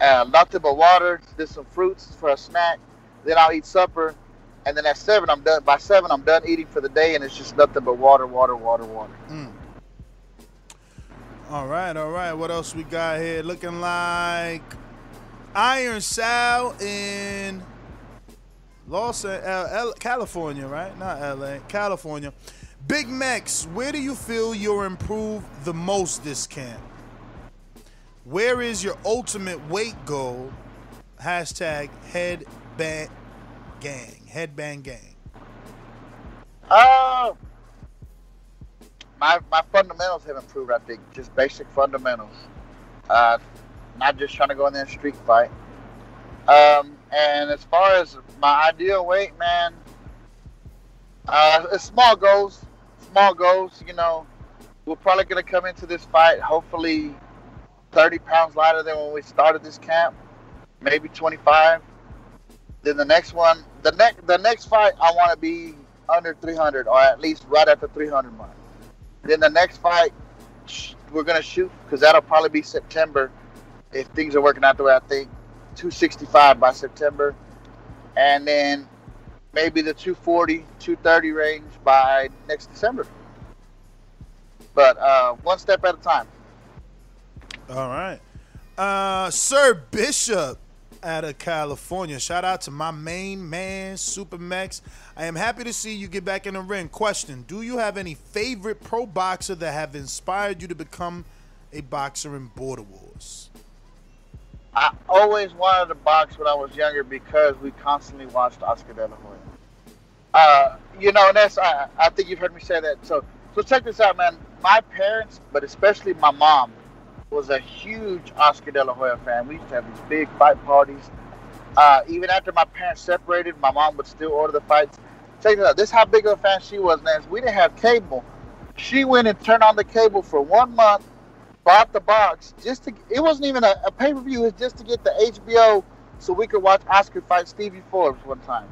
Uh, nothing but water, just some fruits for a snack. Then I'll eat supper, and then at seven, I'm done. By seven, I'm done eating for the day, and it's just nothing but water, water, water, water. Mm. All right, all right. What else we got here? Looking like Iron Sal in Los California, right? Not LA, California. Big Mex, where do you feel you're improved the most this camp? Where is your ultimate weight goal? Hashtag headband gang. Headband gang. Uh, my my fundamentals have improved. I think just basic fundamentals. Uh, not just trying to go in there and street fight. Um, and as far as my ideal weight, man, uh, it's small goals. Small goals. You know, we're probably gonna come into this fight hopefully 30 pounds lighter than when we started this camp, maybe 25. Then the next one, the next the next fight, I want to be under 300 or at least right at the 300 mark. Then the next fight, we're gonna shoot because that'll probably be September if things are working out the way I think. 265 by September, and then maybe the 240, 230 range by next December. But uh, one step at a time. All right. Uh, Sir Bishop out of California. Shout out to my main man, Super Mex. I am happy to see you get back in the ring. Question Do you have any favorite pro boxer that have inspired you to become a boxer in Border Wars? I always wanted to box when I was younger because we constantly watched Oscar De La Hoya. Uh, you know, and that's I, I think you've heard me say that. So, so check this out, man. My parents, but especially my mom, was a huge Oscar De La Hoya fan. We used to have these big fight parties. Uh, even after my parents separated, my mom would still order the fights. Check this out. This is how big of a fan she was, man. We didn't have cable. She went and turned on the cable for one month bought the box just to. It wasn't even a, a pay per view. It was just to get the HBO so we could watch Oscar fight Stevie Forbes one time.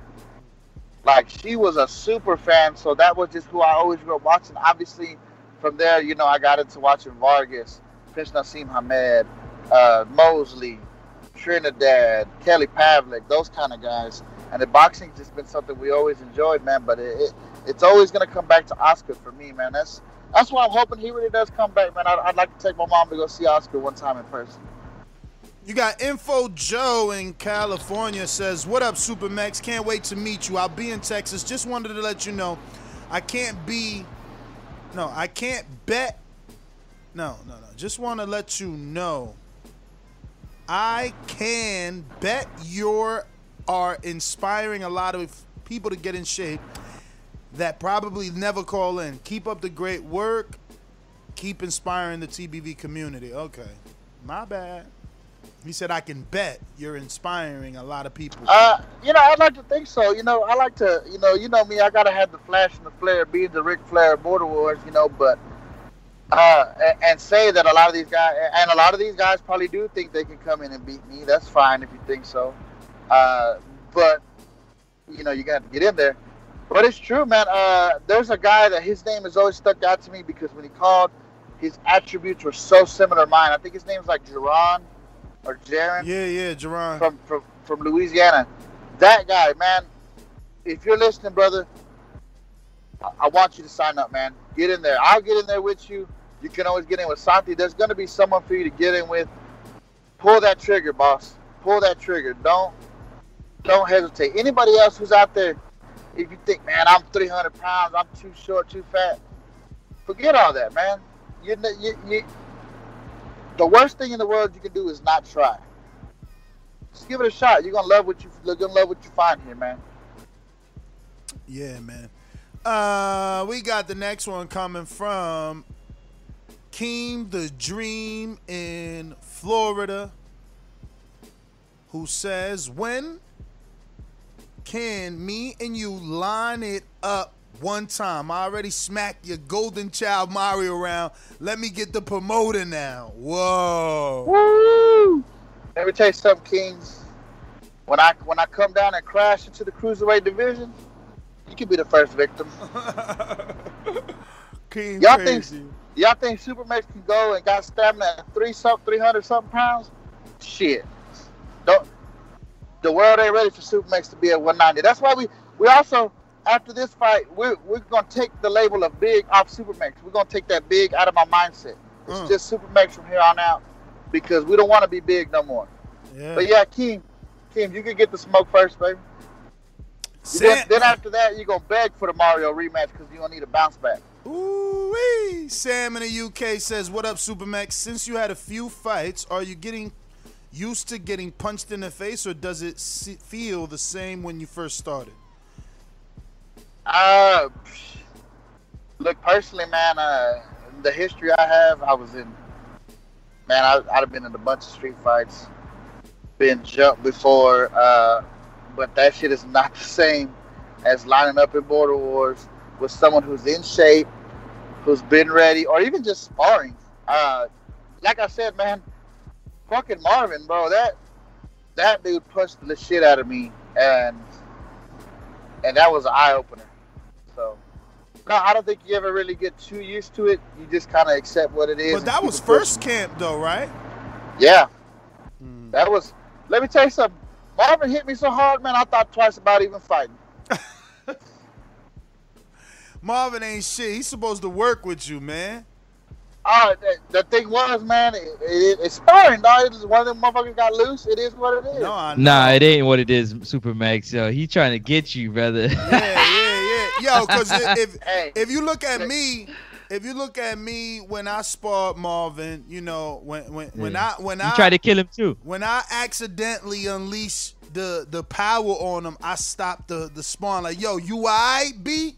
Like she was a super fan, so that was just who I always grew up watching. Obviously, from there, you know, I got into watching Vargas, Prince Naseem Hamed, uh, Mosley, Trinidad, Kelly Pavlik, those kind of guys. And the boxing just been something we always enjoyed, man. But it, it it's always gonna come back to Oscar for me, man. That's that's why I'm hoping he really does come back, man. I'd, I'd like to take my mom to go see Oscar one time in person. You got Info Joe in California says, What up, Super Max? Can't wait to meet you. I'll be in Texas. Just wanted to let you know I can't be, no, I can't bet. No, no, no. Just want to let you know I can bet you are inspiring a lot of people to get in shape that probably never call in. Keep up the great work. Keep inspiring the TBV community. Okay. My bad. He said, I can bet you're inspiring a lot of people. Uh, you know, I'd like to think so. You know, I like to, you know, you know me, I got to have the flash and the flare, being the Ric Flair Border Wars, you know, but, uh, and, and say that a lot of these guys, and a lot of these guys probably do think they can come in and beat me. That's fine if you think so. Uh, but, you know, you got to get in there. But it's true, man. Uh, there's a guy that his name has always stuck out to me because when he called, his attributes were so similar to mine. I think his name's like Jerron or Jaron. Yeah, yeah, Jerron. From, from from Louisiana. That guy, man. If you're listening, brother, I, I want you to sign up, man. Get in there. I'll get in there with you. You can always get in with Santi. There's going to be someone for you to get in with. Pull that trigger, boss. Pull that trigger. Don't don't hesitate. Anybody else who's out there if you think, man, I'm 300 pounds, I'm too short, too fat, forget all that, man. You, you, you, the worst thing in the world you can do is not try. Just give it a shot. You're gonna love what you you're gonna love what you find here, man. Yeah, man. Uh, we got the next one coming from Keem the Dream in Florida, who says, "When can me and you line it up one time? I already smacked your golden child Mario around. Let me get the promoter now. Whoa. Woo! Let me tell you something, Kings. When I when I come down and crash into the cruiserweight division, you could be the first victim. King y'all crazy. think y'all think Supermax can go and got stamina at three something, three hundred something pounds? Shit. Don't the world ain't ready for Supermax to be at 190. That's why we we also after this fight we're we're gonna take the label of big off Supermax. We're gonna take that big out of my mindset. It's Mm. just Supermax from here on out because we don't want to be big no more. Yeah. But yeah, Keem, Keem, you can get the smoke first, baby. Then, then after that, you're gonna beg for the Mario rematch because you don't need a bounce back. Ooh wee! Sam in the UK says, "What up, Supermax? Since you had a few fights, are you getting used to getting punched in the face, or does it feel the same when you first started?" Uh, look, personally, man, uh, the history I have, I was in. Man, I, I'd have been in a bunch of street fights, been jumped before, uh, but that shit is not the same as lining up in Border Wars with someone who's in shape, who's been ready, or even just sparring. Uh, like I said, man, fucking Marvin, bro, that that dude punched the shit out of me, and and that was an eye opener. So, no, I don't think you ever really get too used to it. You just kind of accept what it is. But that was first camp, though, right? Yeah, hmm. that was. Let me tell you something. Marvin hit me so hard, man. I thought twice about even fighting. Marvin ain't shit. He's supposed to work with you, man. Oh, the, the thing was, man, it, it, it's sparring, dog. It's one of them motherfuckers got loose. It is what it is. No, I Nah, it ain't what it is, Super Max. Yo, he trying to get you, brother. yeah, yeah. Yeah. Yo, because if if you look at me, if you look at me when I sparred Marvin, you know, when when when Yeah. I when You I tried to kill him too. When I accidentally unleash the the power on him, I stop the the spawn. Like, yo, you alright, B?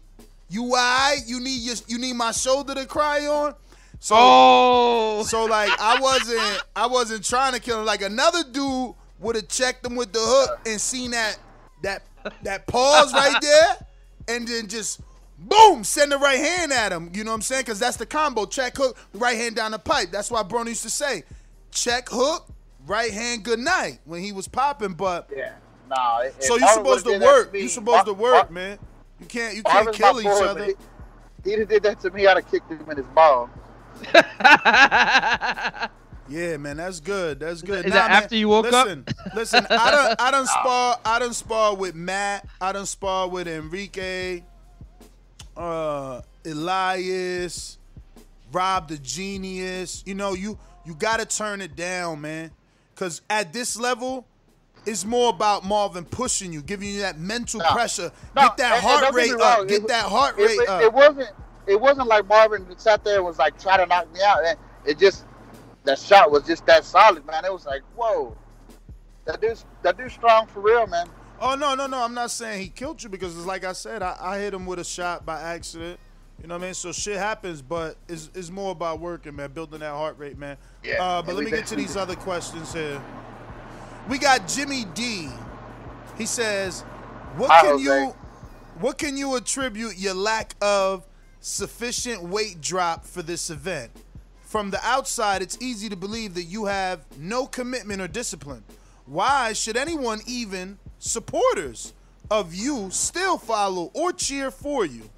You alright? You need your you need my shoulder to cry on. So, Oh. so like I wasn't I wasn't trying to kill him. Like another dude would have checked him with the hook and seen that that that pause right there, and then just boom, send the right hand at him. You know what I'm saying? Because that's the combo: check hook, right hand down the pipe. That's why Bruno used to say, check hook, right hand, good night when he was popping. But yeah, nah. if so you Marvin supposed to would've did work. me, You supposed to work, man. You can't you can't Marvin's kill my each other. He, he'd did that to me. I'd have kicked him in his ball. Yeah, man, that's good. That's good. Is Nah, that man, after you woke up? listen, Listen, I done I don't spar I don't spar with Matt. I don't spar with Enrique, uh, Elias, Rob the Genius. You know, you you gotta turn it down, man. Cause at this level, it's more about Marvin pushing you, giving you that mental No. pressure. No, get that and- heart don't rate wrong, up. Get it- that heart it, rate it, up. It wasn't. It wasn't like Marvin sat there and was like trying to knock me out. And It just that shot was just that solid, man. It was like, whoa, that dude's that dude's strong for real, man. Oh no, no, no! I'm not saying he killed you because, it's like I said, I, I hit him with a shot by accident. You know what I mean? So shit happens, but it's, it's more about working, man, building that heart rate, man. Yeah, Uh, but let me get to these other questions here. We got Jimmy D. He says, "What can you, what can you attribute your lack of sufficient weight drop for this event? From the outside, it's easy to believe that you have no commitment or discipline. Why should anyone, even supporters of you, still follow or cheer for you?"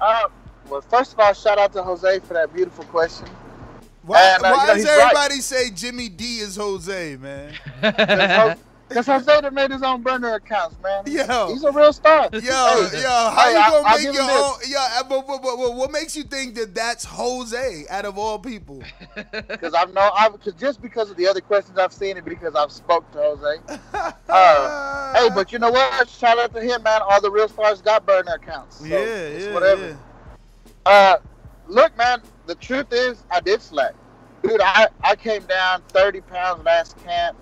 Uh, well, first of all, shout out to Jose for that beautiful question. Why, And, uh, why you know, does he's right. everybody say Jimmy D is Jose, man? Because Jose done made his own burner accounts, man. Yo. he's a real star. Yo, Hey, yo, how hey, you gonna I'll make give your him this. own? Yo, uh, but, but, but, but what makes you think that that's Jose out of all people? Because I've known, I've, cause just because of the other questions I've seen and because I've spoke to Jose. Uh, hey, but you know what? Shout out to him, man. All the real stars got burner accounts. So yeah, it's yeah, whatever. yeah. Uh, look, man. The truth is, I did slack, dude. I I came down 30 pounds last camp.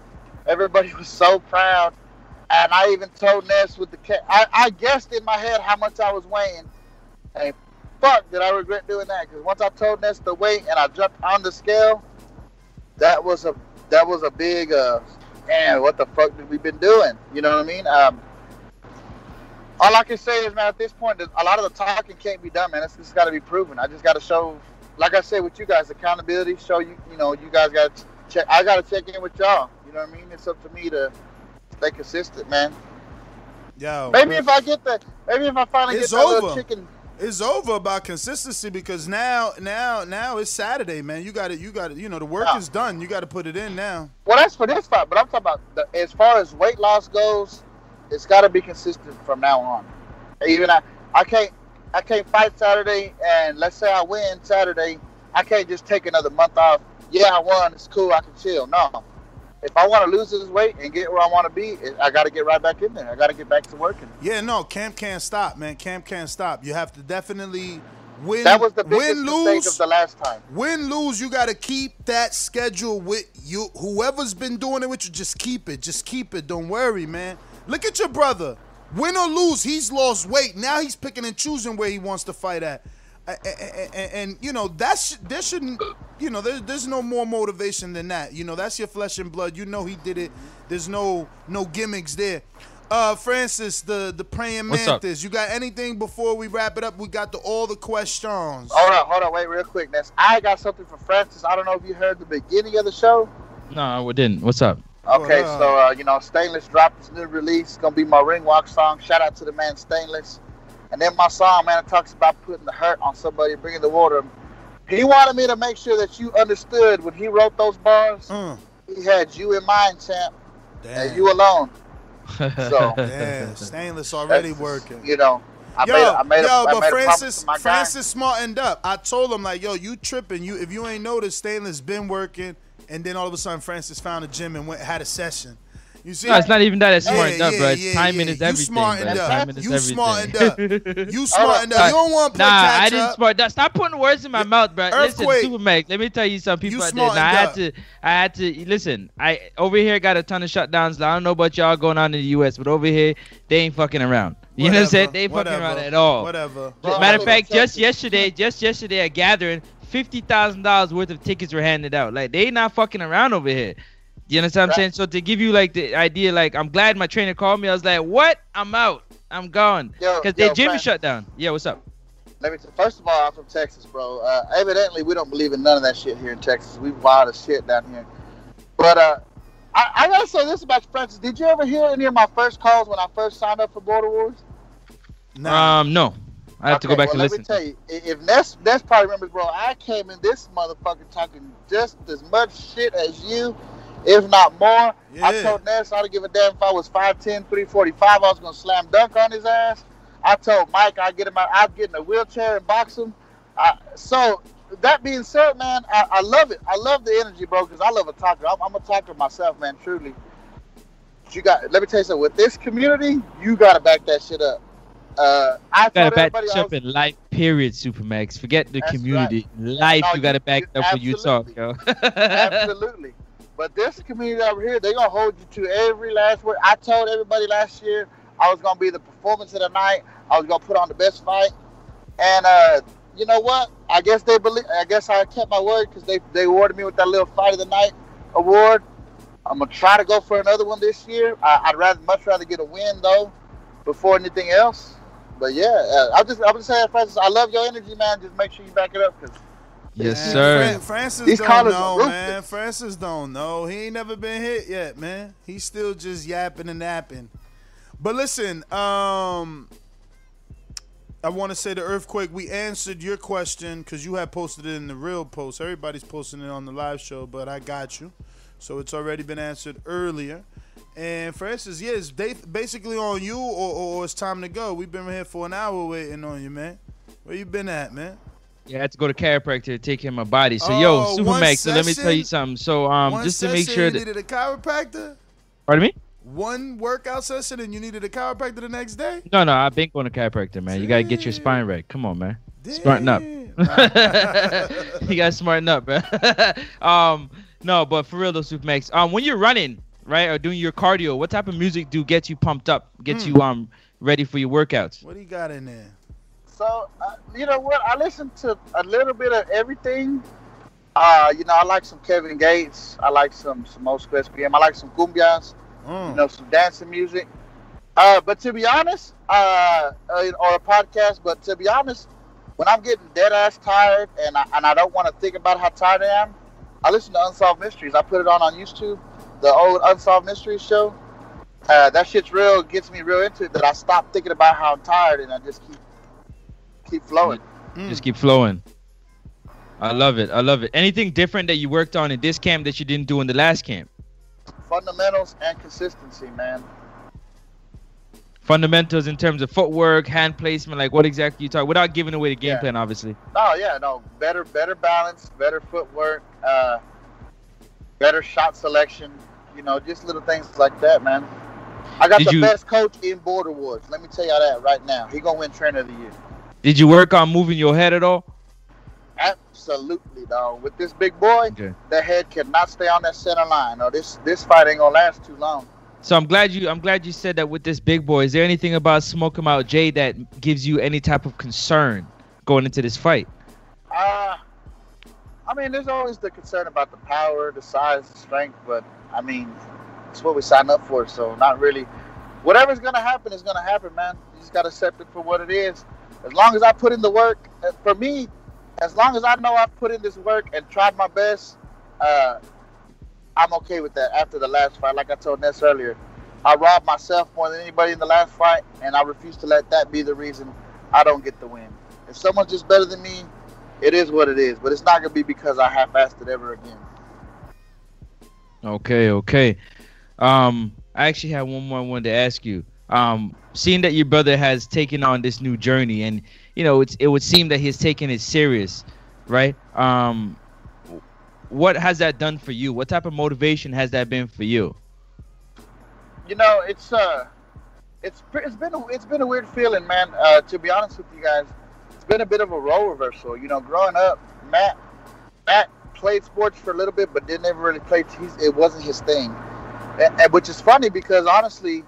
Everybody was so proud, and I even told Ness with the ca- I I guessed in my head how much I was weighing. Hey, fuck, did I regret doing that? Because once I told Ness the weight and I jumped on the scale, that was a that was a big uh, man. What the fuck did we been doing? You know what I mean? Um, all I can say is, man, at this point, a lot of the talking can't be done, man. It's just got to be proven. I just got to show, like I said with you guys, accountability. Show you, you know, you guys got to check. I got to check in with y'all. You know what I mean? It's up to me to stay consistent, man. Yo, Maybe if I get the, maybe if I finally get that little chicken. It's over about consistency because now, now, now it's Saturday, man. You got it. you got it. you know, the work is done. You got to put it in now. Well, that's for this fight, but I'm talking about the, as far as weight loss goes. It's got to be consistent from now on. Even I, I can't, I can't fight Saturday, and let's say I win Saturday, I can't just take another month off. Yeah, I won. It's cool. I can chill. No, if I want to lose this weight and get where I want to be, I got to get right back in there. I got to get back to working. Yeah, no, camp can't stop, man. Camp can't stop. You have to definitely win. That was the biggest win, mistake of the last time. Win, lose, you got to keep that schedule with you. Whoever's been doing it with you, just keep it. Just keep it. Don't worry, man. Look at your brother. Win or lose, he's lost weight. Now he's picking and choosing where he wants to fight at. And, and, and you know that's there shouldn't you know there's there's no more motivation than that you know that's your flesh and blood you know he did it there's no no gimmicks there uh francis the the praying mantis you got anything before we wrap it up we got the all the questions Hold on, hold on, wait, real quick, Ness. I got something for Francis. I don't know if you heard the beginning of the show. No, we didn't. What's up? Okay, Wow. so uh, you know, Stainless dropped his new release. It's gonna be my ring walk song. Shout out to the man Stainless. And then my song, man, it talks about putting the hurt on somebody, bringing the water. He wanted me to make sure that you understood when he wrote those bars. Mm. He had you in mind, champ, Damn. and you alone. So yeah stainless already working You know, I yo, made, I made, yo, but Francis. Francis smartened up. I told him like, yo, you tripping? You if you ain't noticed, Stainless been working, and then all of a sudden, Francis found a gym and went had a session. You see? No, it's not even that it's Yeah, smartened up, yeah, bro. It's yeah, timing yeah. is You everything. smartened bro. up. Timing is You everything. smartened up. You smartened up. You don't want to play Nah, catch I didn't up. smart. that- Stop putting words in my mouth, bro. Earthquake. Listen, Super Mac. Let me tell you something. People You out there. Nah, I had up. to. I had to listen. I over here got a ton of shutdowns. I don't know about y'all going on in the U.S., but over here they ain't fucking around. You know what I'm saying? They ain't fucking around at all. Whatever. Matter of fact, just yesterday, just yesterday, a gathering, fifty thousand dollars worth of tickets were handed out. Like they not fucking around over here. You understand what I'm saying? So to give you like the idea, like I'm glad my trainer called me. I was like, "What? I'm out. I'm gone." Yo, Because yo, their gym is shut down. Yeah, what's up? Let me. T- First of all, I'm from Texas, bro. Uh, evidently, we don't believe in none of that shit here in Texas. We wild as shit down here. But uh, I, I gotta say this about Francis. Did you ever hear any of my first calls when I first signed up for Border Wars? No. Um, no. I have to go back well, and let listen. me tell you, i- if Ness, Ness probably remembers, bro. I came in this motherfucker talking just as much shit as you, if not more. I told Ness I don't give a damn if I was 5'10", 345, I was gonna slam dunk on his ass. I told Mike I'd get him out, I'd get in a wheelchair and box him. I, so that being said, man, I, I love it. I love the energy, bro, because I love a talker. I'm, I'm a talker myself, man, truly. But you got. Let me tell you something. With this community, you gotta back that shit up. Uh, I You gotta back everybody this up was- in life, period, Supermax. Forget the That's community. right. Life, No, you gotta back you- up when you talk, yo. Absolutely. But this community over here, they're gonna hold you to every last word. I told everybody last year I was gonna be the performance of the night. I was gonna put on the best fight. And uh, you know what? I guess they believe. I guess I kept my word because they they awarded me with that little fight of the night award. I'm gonna try to go for another one this year. I, I'd rather much rather get a win though, before anything else. But yeah, uh, I'm just I'm just saying, Francis, I love your energy, man. Just make sure you back it up, cause yes, Man, sir. Fran- Francis These don't know, man. Francis don't know. He ain't never been hit yet, man. He's still just yapping and napping. But listen, um, I want to say the earthquake. We answered your question because you had posted it in the real post. Everybody's posting it on the live show, but I got you, so it's already been answered earlier. And Francis, yeah, it's ba- basically on you, or, or it's time to go. We've been here for an hour waiting on you, man. Where you been at, man? Yeah, I had to go to chiropractor to take care of my body. So Oh, yo, Supermax. So let me tell you something. So um, just to make sure you needed a chiropractor. Pardon me? One workout session and you needed a chiropractor the next day. No, no, I've been going to chiropractor, man. You gotta get your spine right. Come on, man. Smarten up. you gotta smarten up, man. um, no, but for real though, Supermax. Um, when you're running, right, or doing your cardio, what type of music do get you pumped up, get Hmm. you um ready for your workouts? What do you got in there? So uh, you know what? I listen to a little bit of everything. Uh, you know, I like some Kevin Gates. I like some some Moscow SPM. I like some cumbias. Mm. You know, some dancing music. Uh, but to be honest, uh, uh, or a podcast. But to be honest, when I'm getting dead ass tired and I, and I don't want to think about how tired I am, I listen to Unsolved Mysteries. I put it on on YouTube, the old Unsolved Mysteries show. Uh, that shit's real. Gets me real into it. That I stop thinking about how I'm tired and I just keep keep flowing. Just keep flowing. I love it. I love it. Anything different that you worked on in this camp that you didn't do in the last camp? Fundamentals and consistency, man. Fundamentals in terms of footwork, hand placement, like what exactly you talk without giving away the game plan, obviously. Oh yeah, no, better better balance, better footwork, uh, better shot selection, You know, just little things like that, man. I got Did the you- best coach in Border Wars. Let me tell you that right now. He gonna win Trainer of the Year. Did you work on moving your head at all? Absolutely, dog. With this big boy, Okay. the head cannot stay on that center line. Or this this fight ain't gonna last too long. So I'm glad you I'm glad you said that with this big boy. Is there anything about Smoke 'em out Jay that gives you any type of concern going into this fight? Uh, I mean, there's always the concern about the power, the size, the strength, but I mean, it's what we signed up for, so not really. Whatever's gonna happen is gonna happen, man. You just gotta accept it for what it is. As long as I put in the work, for me, as long as I know I've put in this work and tried my best, uh, I'm okay with that. After the last fight, like I told Ness earlier, I robbed myself more than anybody in the last fight, and I refuse to let that be the reason I don't get the win. If someone's just better than me, it is what it is. But it's not gonna be because I half-assed it ever again. Okay, okay. Um, I actually have one more I wanted to ask you. Um, seeing that your brother has taken on this new journey, and you know, it's, it would seem that he's taking it serious, right? Um, what has that done for you? What type of motivation has that been for you? You know, it's uh, it's it's been a, it's been a weird feeling, man. Uh, to be honest with you guys, it's been a bit of a role reversal. You know, growing up, Matt Matt played sports for a little bit, but didn't ever really play. He's, it wasn't his thing, and, and which is funny because honestly,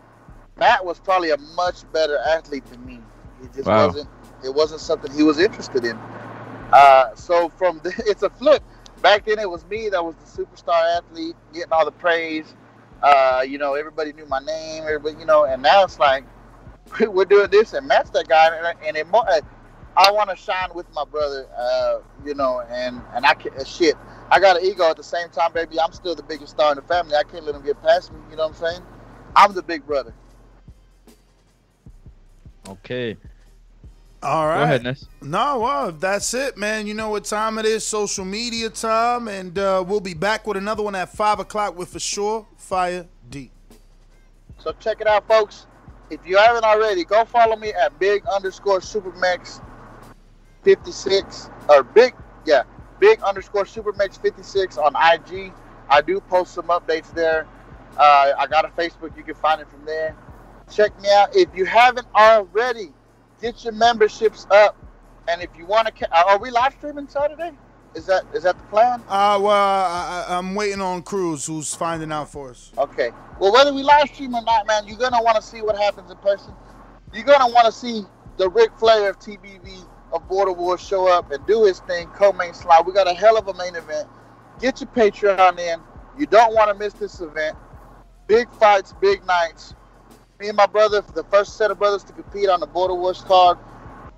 Matt was probably a much better athlete than me. He just Wow. wasn't. It wasn't something he was interested in. Uh, so from the, it's a flip. Back then, it was me that was the superstar athlete, getting all the praise. Uh, you know, everybody knew my name. Everybody, you know, and now it's like we're doing this, and Matt's that guy, and, and it, mo- uh, I want to shine with my brother. Uh, you know, and and I can uh, shit. I got an ego at the same time, baby. I'm still the biggest star in the family. I can't let him get past me. You know what I'm saying? I'm the big brother. Okay. All right. Go ahead, Ness. No, well, that's it, man. You know what time it is? Social media time, and uh, we'll be back with another one at five o'clock with for sure Fire Deep. So check it out, folks. If you haven't already, go follow me at big underscore supermax 56 or big, yeah, big underscore supermax 56 on IG. I do post some updates there. Uh, I got a Facebook. You can find it from there. Check me out. If you haven't already, get your memberships up. And if you want to, are we live streaming Saturday? Is that is that the plan? Uh, well, I, I'm waiting on Cruz, who's finding out for us. Okay. Well, whether we live stream or not, man, you're gonna want to see what happens in person. You're gonna want to see the Ric Flair of TBV of Border Wars show up and do his thing, co-main slide. We got a hell of a main event. Get your Patreon in. You don't want to miss this event. Big fights, big nights. Me and my brother, the first set of brothers to compete on the Border Wars card.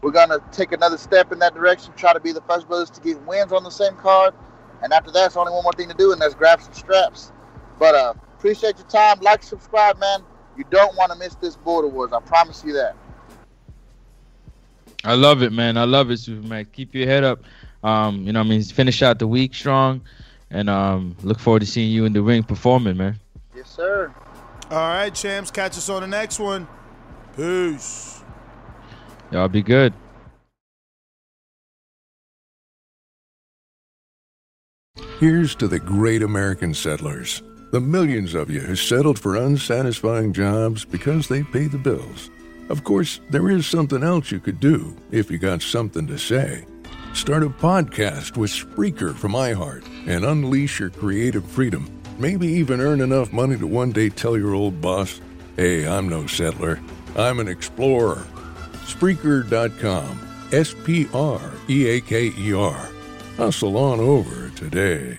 We're gonna take another step in that direction. Try to be the first brothers to get wins on the same card. And after that, it's only one more thing to do, and that's grab some straps. But uh, appreciate your time. Like, subscribe, man. You don't want to miss this Border Wars. I promise you that. I love it, man. I love it, Supermax. Keep your head up. Um, you know, what I mean, finish out the week strong, and um, look forward to seeing you in the ring performing, man. Yes, sir. All right, champs. Catch us on the next one. Peace. Y'all be good. Here's to the great American settlers, the millions of you who settled for unsatisfying jobs because they pay the bills. Of course, there is something else you could do if you got something to say. Start a podcast with Spreaker from iHeart and unleash your creative freedom. Maybe even earn enough money to one day tell your old boss, hey, I'm no settler, I'm an explorer. Spreaker.com. S P R E A K E R. Hustle on over today.